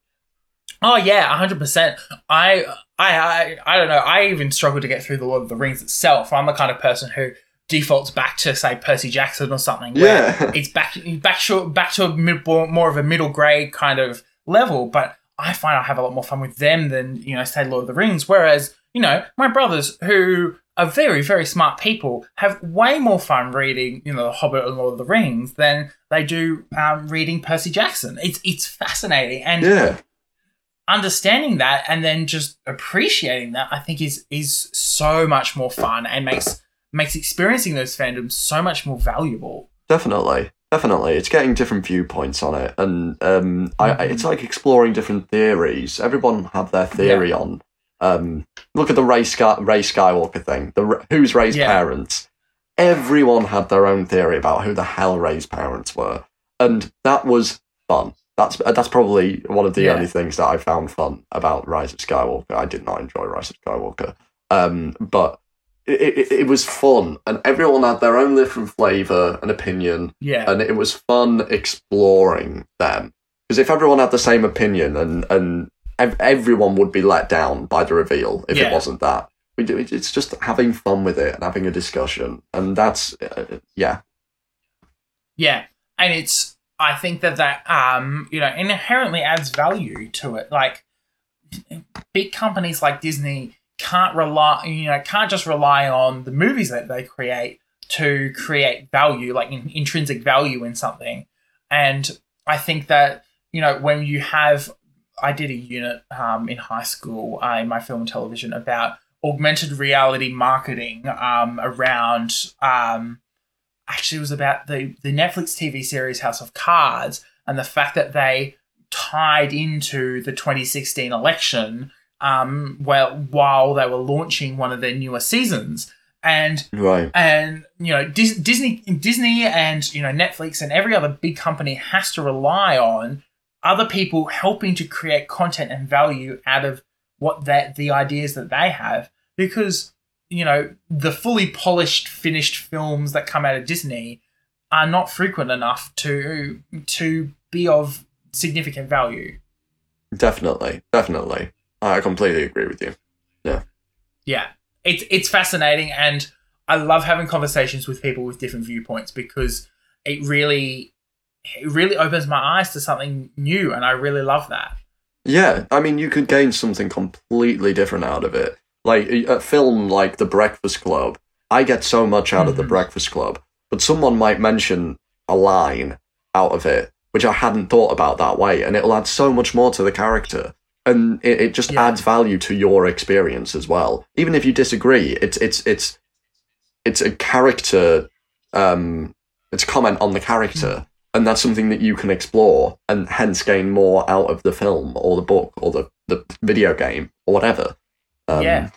Oh yeah, hundred percent. I, I, I, I don't know. I even struggle to get through the Lord of the Rings itself. I'm the kind of person who defaults back to say Percy Jackson or something. Where Yeah. it's back, back to back to a mid, more of a middle grade kind of level. But I find I have a lot more fun with them than you know, say Lord of the Rings. Whereas you know, my brothers who are very very smart people have way more fun reading you know, The Hobbit and Lord of the Rings than they do um, reading Percy Jackson. It's it's fascinating and Yeah, understanding that and then just appreciating that I think is is so much more fun and makes makes experiencing those fandoms so much more valuable. definitely, definitely. It's getting different viewpoints on it, and um, I, I, it's like exploring different theories. Everyone have their theory on. Um, look at the Rey, Sky, Rey Skywalker thing. The who's Rey's Yeah. parents? Everyone had their own theory about who the hell Rey's parents were, and that was fun. That's that's probably one of the Yeah. only things that I found fun about Rise of Skywalker. I did not enjoy Rise of Skywalker, um, but it, it, it was fun, and everyone had their own different flavor and opinion, Yeah. and it was fun exploring them. Because if everyone had the same opinion, and and everyone would be let down by the reveal if Yeah. it wasn't that. We do. It's just having fun with it and having a discussion, and that's uh, yeah, Yeah. And it's I think that that um, you know, inherently adds value to it. Like big companies like Disney can't rely you know, can't just rely on the movies that they create to create value, like in, intrinsic value in something. And I think that, you know, when you have I did a unit um, in high school uh, in my film and television about augmented reality marketing um, around um, actually it was about the the Netflix TV series House of Cards and the fact that they tied into the 2016 election um well while they were launching one of their newer seasons. And right, and you know Dis- Disney Disney and you know Netflix and every other big company has to rely on other people helping to create content and value out of what that the ideas that they have because you know the fully polished finished films that come out of Disney are not frequent enough to to be of significant value. definitely, definitely. I completely agree with you. yeah yeah, it's it's fascinating and i love having conversations with people with different viewpoints because it really it really opens my eyes to something new and i really love that Yeah, I mean, you could gain something completely different out of it. Like a film like The Breakfast Club, I get so much out of The Mhm. Breakfast Club, but someone might mention a line out of it which I hadn't thought about that way, and it'll add so much more to the character, and it, it just Yeah. adds value to your experience as well. Even if you disagree, it's it's it's it's a character, um, it's a comment on the character and that's something that you can explore and hence gain more out of the film or the book or the, the video game or whatever. Um, yeah.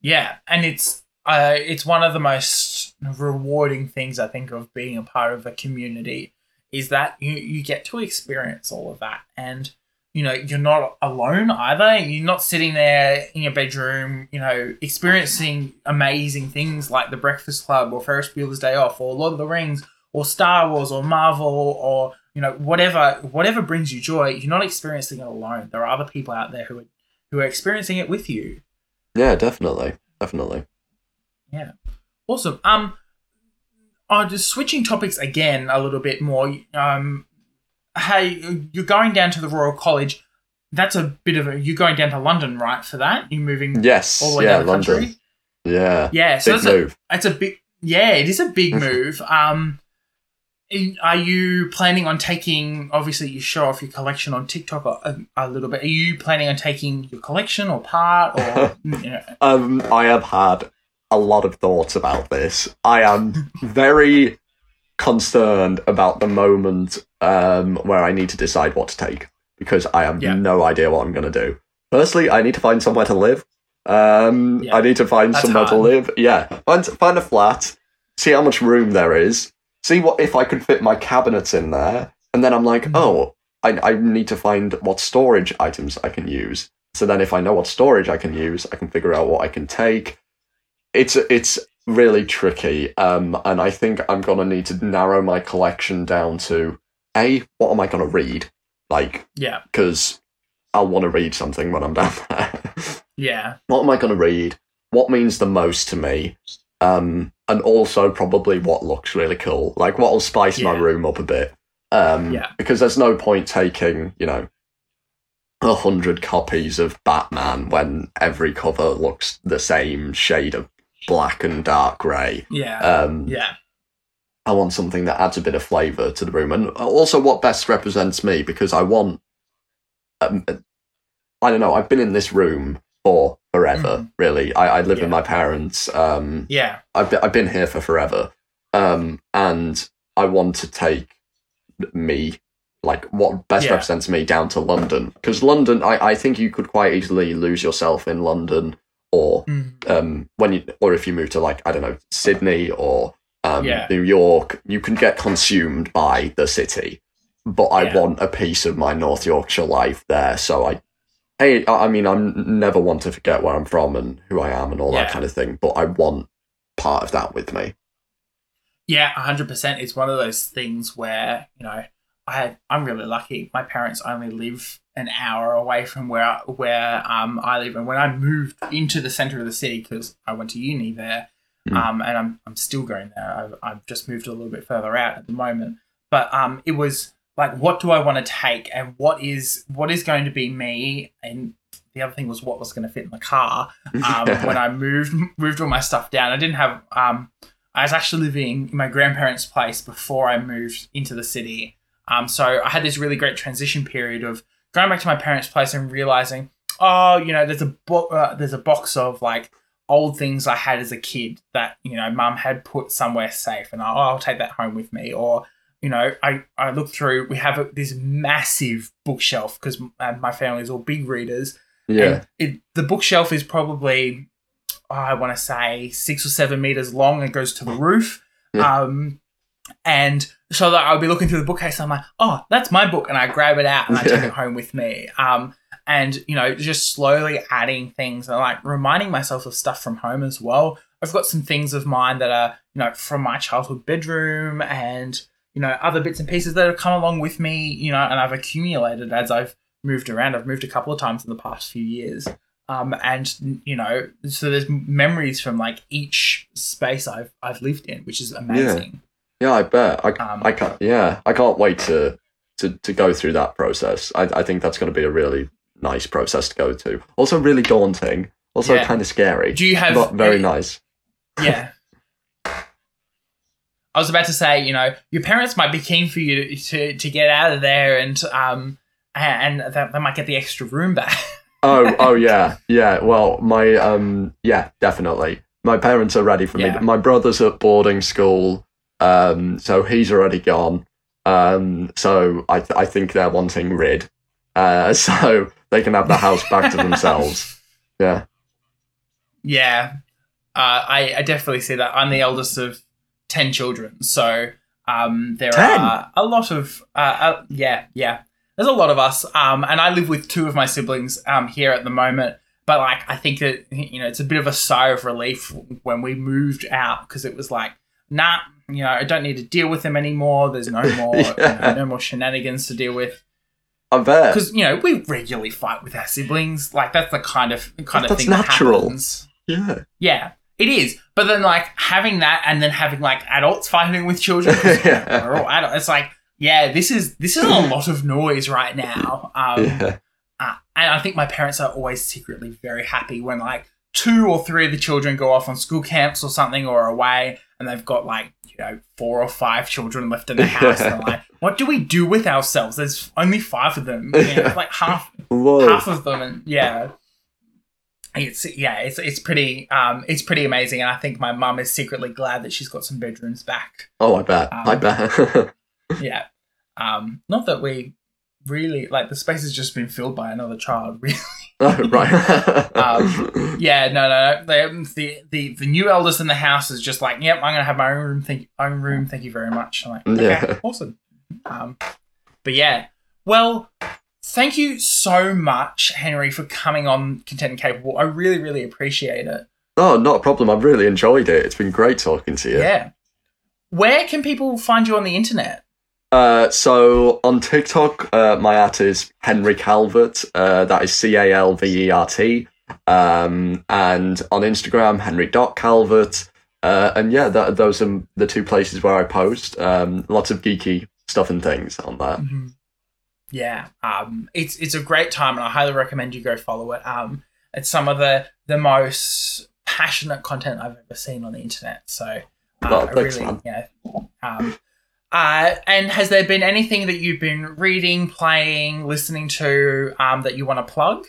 Yeah and it's uh it's one of the most rewarding things i think of being a part of a community is that you you get to experience all of that. And you know you're not alone either. You're not sitting there in your bedroom you know experiencing amazing things like the breakfast club or ferris bueller's day off or lord of the rings or star wars or marvel or you know whatever whatever brings you joy you're not experiencing it alone there are other people out there who are who are experiencing it with you Yeah, definitely. Definitely. yeah. Awesome. Um, uh, just switching topics again a little bit more. Um, hey, you're going down to the Royal College. That's a bit of a. You're going down to London, right? For that, you're moving Yes. all the way yeah, down the London. country. Yeah. Yeah. So Big that's a, move. that's a big. Yeah, it is a big move. Um, are you planning on taking? Obviously, you show off your collection on TikTok a, a little bit. Are you planning on taking your collection or part or? you know, Um, I have had a lot of thoughts about this. I am very concerned about the moment um, where I need to decide what to take because I have Yeah. no idea what I'm going to do. Firstly, I need to find somewhere to live. Um, Yeah. I need to find That's somewhere to live. Yeah, find find a flat, see how much room there is, see what if I could fit my cabinets in there, and then I'm like, Mhm. oh, I I need to find what storage items I can use. So then, if I know what storage I can use, I can figure out what I can take. It's it's really tricky, um, and I think I'm gonna need to narrow my collection down to a what am I gonna read, like Yeah. because I'll want to read something when I'm down there. Yeah. what am I going to read? What means the most to me? Um, and also probably what looks really cool, like what will spice my room up a bit. Um, Yeah. because there's no point taking, you know, a hundred copies of Batman when every cover looks the same shade of black and dark grey. Yeah. Um, yeah. I want something that adds a bit of flavour to the room, and also what best represents me because I want. Um, I don't know. I've been in this room for forever. Mhm. Really, I, I live Yeah. with my parents. Um, Yeah. I've been, I've been here for forever, um, and I want to take me like what best Yeah. represents me down to London because London. I, I think you could quite easily lose yourself in London or Mm. um, when you or if you move to like I don't know Sydney or um, Yeah. New York, you can get consumed by the city. But I Yeah. want a piece of my North Yorkshire life there, so I. Hey, I I mean, I'm never one to forget where I'm from and who I am and all that kind of thing. But I want part of that with me. Yeah, hundred percent. It's one of those things where you know I I'm really lucky. My parents only live an hour away from where where um I live, and when I moved into the center of the city because I went to uni there, Mm. um, and I'm I'm still going there. I've I've just moved a little bit further out at the moment, but um, it was like, what do I want to take, and what is what is going to be me, and the other thing was what was going to fit in the car um, when I moved moved all my stuff down. I didn't have. Um, I was actually living in my grandparents' place before I moved into the city. Um, so I had this really great transition period of going back to my parents' place and realizing, oh, you know, there's a bo- uh, there's a box of like old things I had as a kid that you know mum had put somewhere safe, and I'll, I'll take that home with me. Or you know, I I look through. We have a, this massive bookshelf because my family's all big readers. yeah, And it, the bookshelf is probably, oh, I want to say, six or seven meters long and goes to the roof. Yeah. Um, and so that I'll be looking through the bookcase I'm like, oh, that's my book. And I grab it out and I take it home with me. Um, and, you know, just slowly adding things and like reminding myself of stuff from home as well. I've got some things of mine that are, you know, from my childhood bedroom and, you know, other bits and pieces that have come along with me, you know, and I've accumulated as I've moved around. I've moved a couple of times in the past few years. Um, and you know, so there's memories from like each space I've I've lived in, which is amazing. yeah. I bet. I, Um, I can't. Yeah, I can't wait to to to go through that process. I I think that's going to be a really nice process to go to. Also, really daunting. Also, Yeah. kind of scary. Do you have but very nice. Yeah. I was about to say, you know, your parents might be keen for you to to, get out of there, and um, and and they might get the extra room back. oh, oh yeah, yeah. Well, my um, yeah, definitely. My parents are ready for Yeah. me. My brother's at boarding school, um, so he's already gone. Um, so I th- I think they're wanting rid, uh, so they can have the house back to themselves. Yeah, Yeah, uh, I, I definitely see that. I'm the eldest of ten children, so um, there 10? are a lot of uh, uh, yeah, yeah. There's a lot of us, um, and I live with two of my siblings um, here at the moment. But like, I think that you know, it's a bit of a sigh of relief when we moved out because it was like, nah, you know, I don't need to deal with them anymore. There's no more, you know, Yeah. no more shenanigans to deal with I bet. because you know we regularly fight with our siblings. Like that's the kind of kind of That's thing natural. that happens. Yeah, Yeah, it is. But then, like, having that and then having, like, adults fighting with children. Yeah. we're all adults, it's like, yeah, this is this is a lot of noise right now. Um, yeah, uh, and I think my parents are always secretly very happy when, like, two or three of the children go off on school camps or something or away and they've got, like, you know, four or five children left in the house. and they're like, what do we do with ourselves? There's only five of them. You know, like half Whoa. half of them and yeah it's yeah, it's it's pretty um it's pretty amazing, and I think my mum is secretly glad that she's got some bedrooms back. Oh, I bet. I Um, bet. Yeah, um, not that we really like the space has just been filled by another child. Really, oh, right. Um, yeah, no, no, no. The, the the the new eldest in the house is just like, yep, I'm gonna have my own room. Thank own room. Thank you very much. I'm like, okay, Yeah. awesome. Um, but yeah, well, thank you so much, Henry, for coming on Content and Capable. I really, really appreciate it. oh, not a problem. I've really enjoyed it. It's been great talking to you. Yeah. Where can people find you on the internet? Uh, so on TikTok, uh, my at is Henry Calvert. Uh, that is C A L V E R T. Um, and on Instagram, Henry Henry.calvert. Uh, and yeah, that, those are the two places where I post. Um, lots of geeky stuff and things on there. Mhm. Yeah, um, it's it's a great time, and I highly recommend you go follow it. Um, it's some of the the most passionate content I've ever seen on the internet. So, uh, Well, thanks, really, yeah. Um, uh, and has there been anything that you've been reading, playing, listening to um, that you want to plug?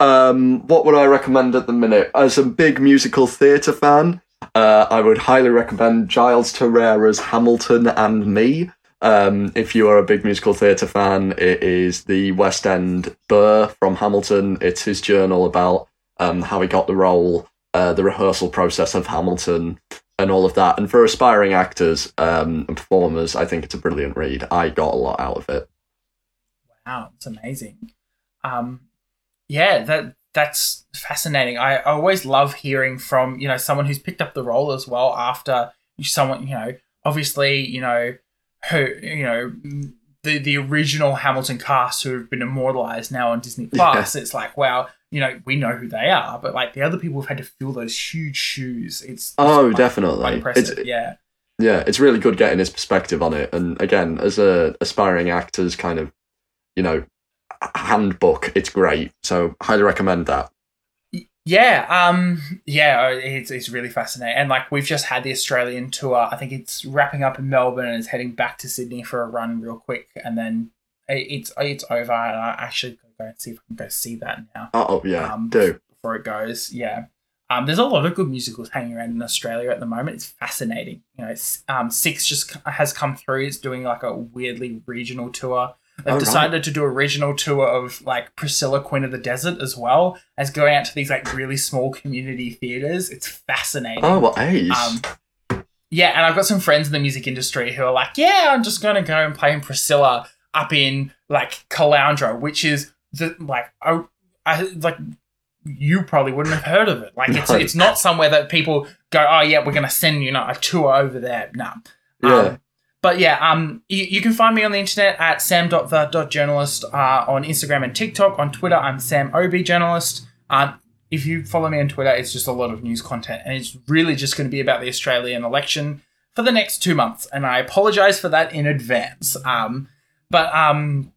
Um, what would I recommend at the minute? As a big musical theatre fan, uh, I would highly recommend Giles Terera's Hamilton and Me. Um, if you are a big musical theatre fan, it is the West End Burr from Hamilton. It's his journal about um, how he got the role, uh, the rehearsal process of Hamilton, and all of that. And for aspiring actors um, and performers, I think it's a brilliant read. I got a lot out of it. Wow, it's amazing. Um, yeah, that that's fascinating. I, I always love hearing from you know someone who's picked up the role as well after someone you know obviously you know who you know the the original Hamilton cast who have been immortalized now on Disney Plus. It's like wow, you know we know who they are, but like the other people have had to fill those huge shoes. It's, it's Oh, quite- definitely. quite impressive. It's- yeah. yeah, it's really good getting his perspective on it. And again, as a aspiring actor's kind of, you know, handbook, it's great. So highly recommend that. Yeah, um, yeah, uh, it's, it's really fascinating. And like we've just had the Australian tour. I think it's wrapping up in Melbourne and it's heading back to Sydney for a run real quick, and then it's it's over. And I actually go and see if I can go see that now Oh yeah, Um, do. before it goes. Yeah. Um, there's a lot of good musicals hanging around in Australia at the moment. It's fascinating. You know, um, Six just has come through. It's doing like a weirdly regional tour. They've Oh, right. decided to do a regional tour of like Priscilla, Queen of the Desert, as well as going out to these like really small community theaters. It's fascinating. Oh, what age? Um, yeah, and I've got some friends in the music industry who are like, yeah, I'm just gonna go and play in Priscilla up in like Caloundra, which is the like I, I like you probably wouldn't have heard of it. Like it's No. it's not somewhere that people go, oh yeah, we're gonna send you know a tour over there. No. yeah. Um, but yeah, um, you, you can find me on the internet at sam.the.journalist uh, on Instagram and TikTok. On Twitter, I'm Sam Obi Journalist. Uh, if you follow me on Twitter, it's just a lot of news content, and it's really just going to be about the Australian election for the next two months. And I apologize for that in advance. Um, but um,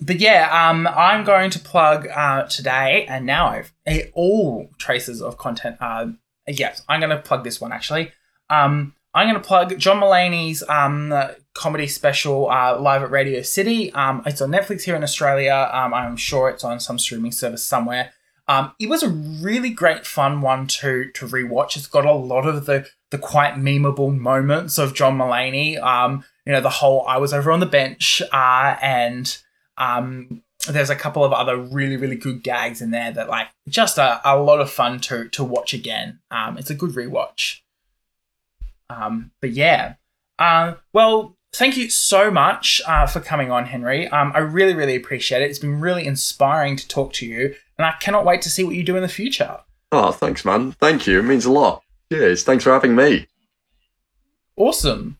but yeah, um, I'm going to plug uh, today, and now I've eh, all traces of content. Uh, yes, I'm going to plug this one actually. Um, I'm going to plug John Mulaney's um, comedy special uh, live at Radio City. Um, it's on Netflix here in Australia. Um, I'm sure it's on some streaming service somewhere. Um, it was a really great, fun one to to rewatch. It's got a lot of the the quite memeable moments of John Mulaney. Um, you know, the whole "I was over on the bench" uh, and um, there's a couple of other really really good gags in there that like just a, a lot of fun to to watch again. It's a good rewatch. Um, but yeah, uh, well, thank you so much uh, for coming on, Henry. Um, I really really appreciate it. It's been really inspiring to talk to you, and I cannot wait to see what you do in the future. Oh, thanks, man. Thank you. It means a lot. Cheers. Thanks for having me. Awesome.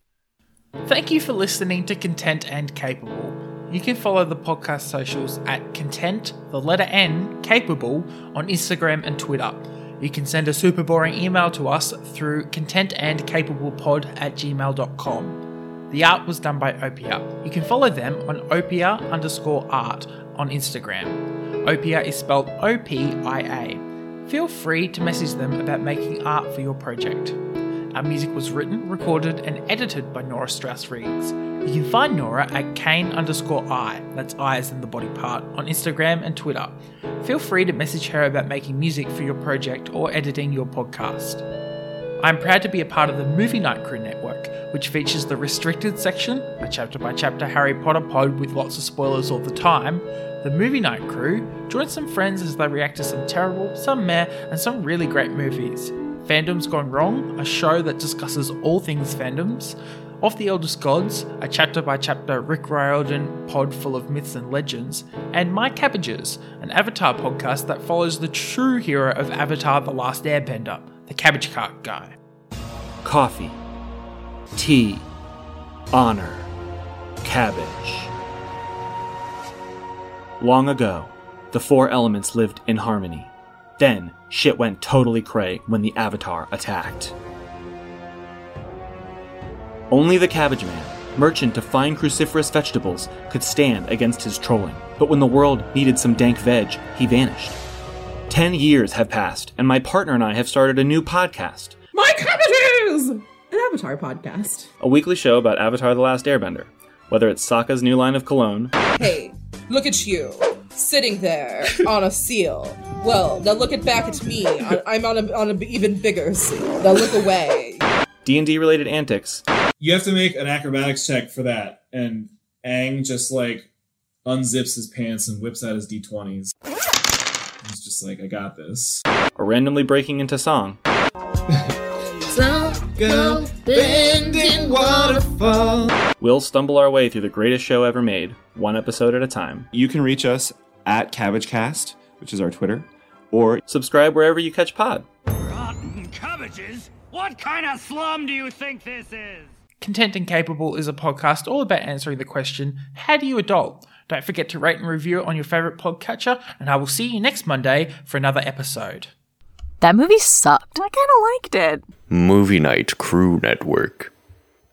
Thank you for listening to Content and Capable. You can follow the podcast socials at Content, the letter N, Capable on Instagram and Twitter. You can send a super boring email to us through contentandcapablepod at gmail.com. The art was done by Opia. You can follow them on opia underscore art on Instagram. Opia is spelled O P I A. Feel free to message them about making art for your project. Our music was written, recorded, and edited by Nora Strauss Riggs. You can find Nora at Kane underscore I, that's I as in the body part, on Instagram and Twitter. Feel free to message her about making music for your project or editing your podcast. I'm proud to be a part of the Movie Night Crew Network, which features the Restricted section, a chapter by chapter Harry Potter pod with lots of spoilers all the time, the Movie Night Crew, join some friends as they react to some terrible, some meh, and some really great movies. Fandom's Gone Wrong, a show that discusses all things fandoms. Of the Eldest Gods, a chapter by chapter Rick Riordan pod full of myths and legends. And My Cabbages, an Avatar podcast that follows the true hero of Avatar The Last Airbender, the Cabbage Cart Guy. coffee, tea, honor, cabbage. Long ago, the four elements lived in harmony. Then, shit went totally cray when the Avatar attacked. Only the Cabbage Man, merchant of fine cruciferous vegetables, could stand against his trolling. But when the world needed some dank veg, he vanished. Ten years have passed, and my partner and I have started a new podcast. My cabbages! An Avatar podcast. a weekly show about Avatar The Last Airbender. Whether it's Sokka's new line of cologne, Hey, look at you, sitting there on a seal. Well, now look at back at me. I'm on a on an even bigger seal. Now look away. D&D related antics, You have to make an acrobatics check for that. And Aang just like unzips his pants and whips out his d20s. He's just like, I got this. or randomly breaking into song. Go bending waterfall. We'll stumble our way through the greatest show ever made, one episode at a time. You can reach us at CabbageCast, which is our Twitter, or Subscribe wherever you catch pod. Rotten cabbages? What kind of slum do you think this is? Content and Capable is a podcast all about answering the question, How do you adult? Don't forget to rate and review it on your favourite podcatcher, and I will see you next Monday for another episode. That movie sucked. I kind of liked it. Movie Night Crew Network.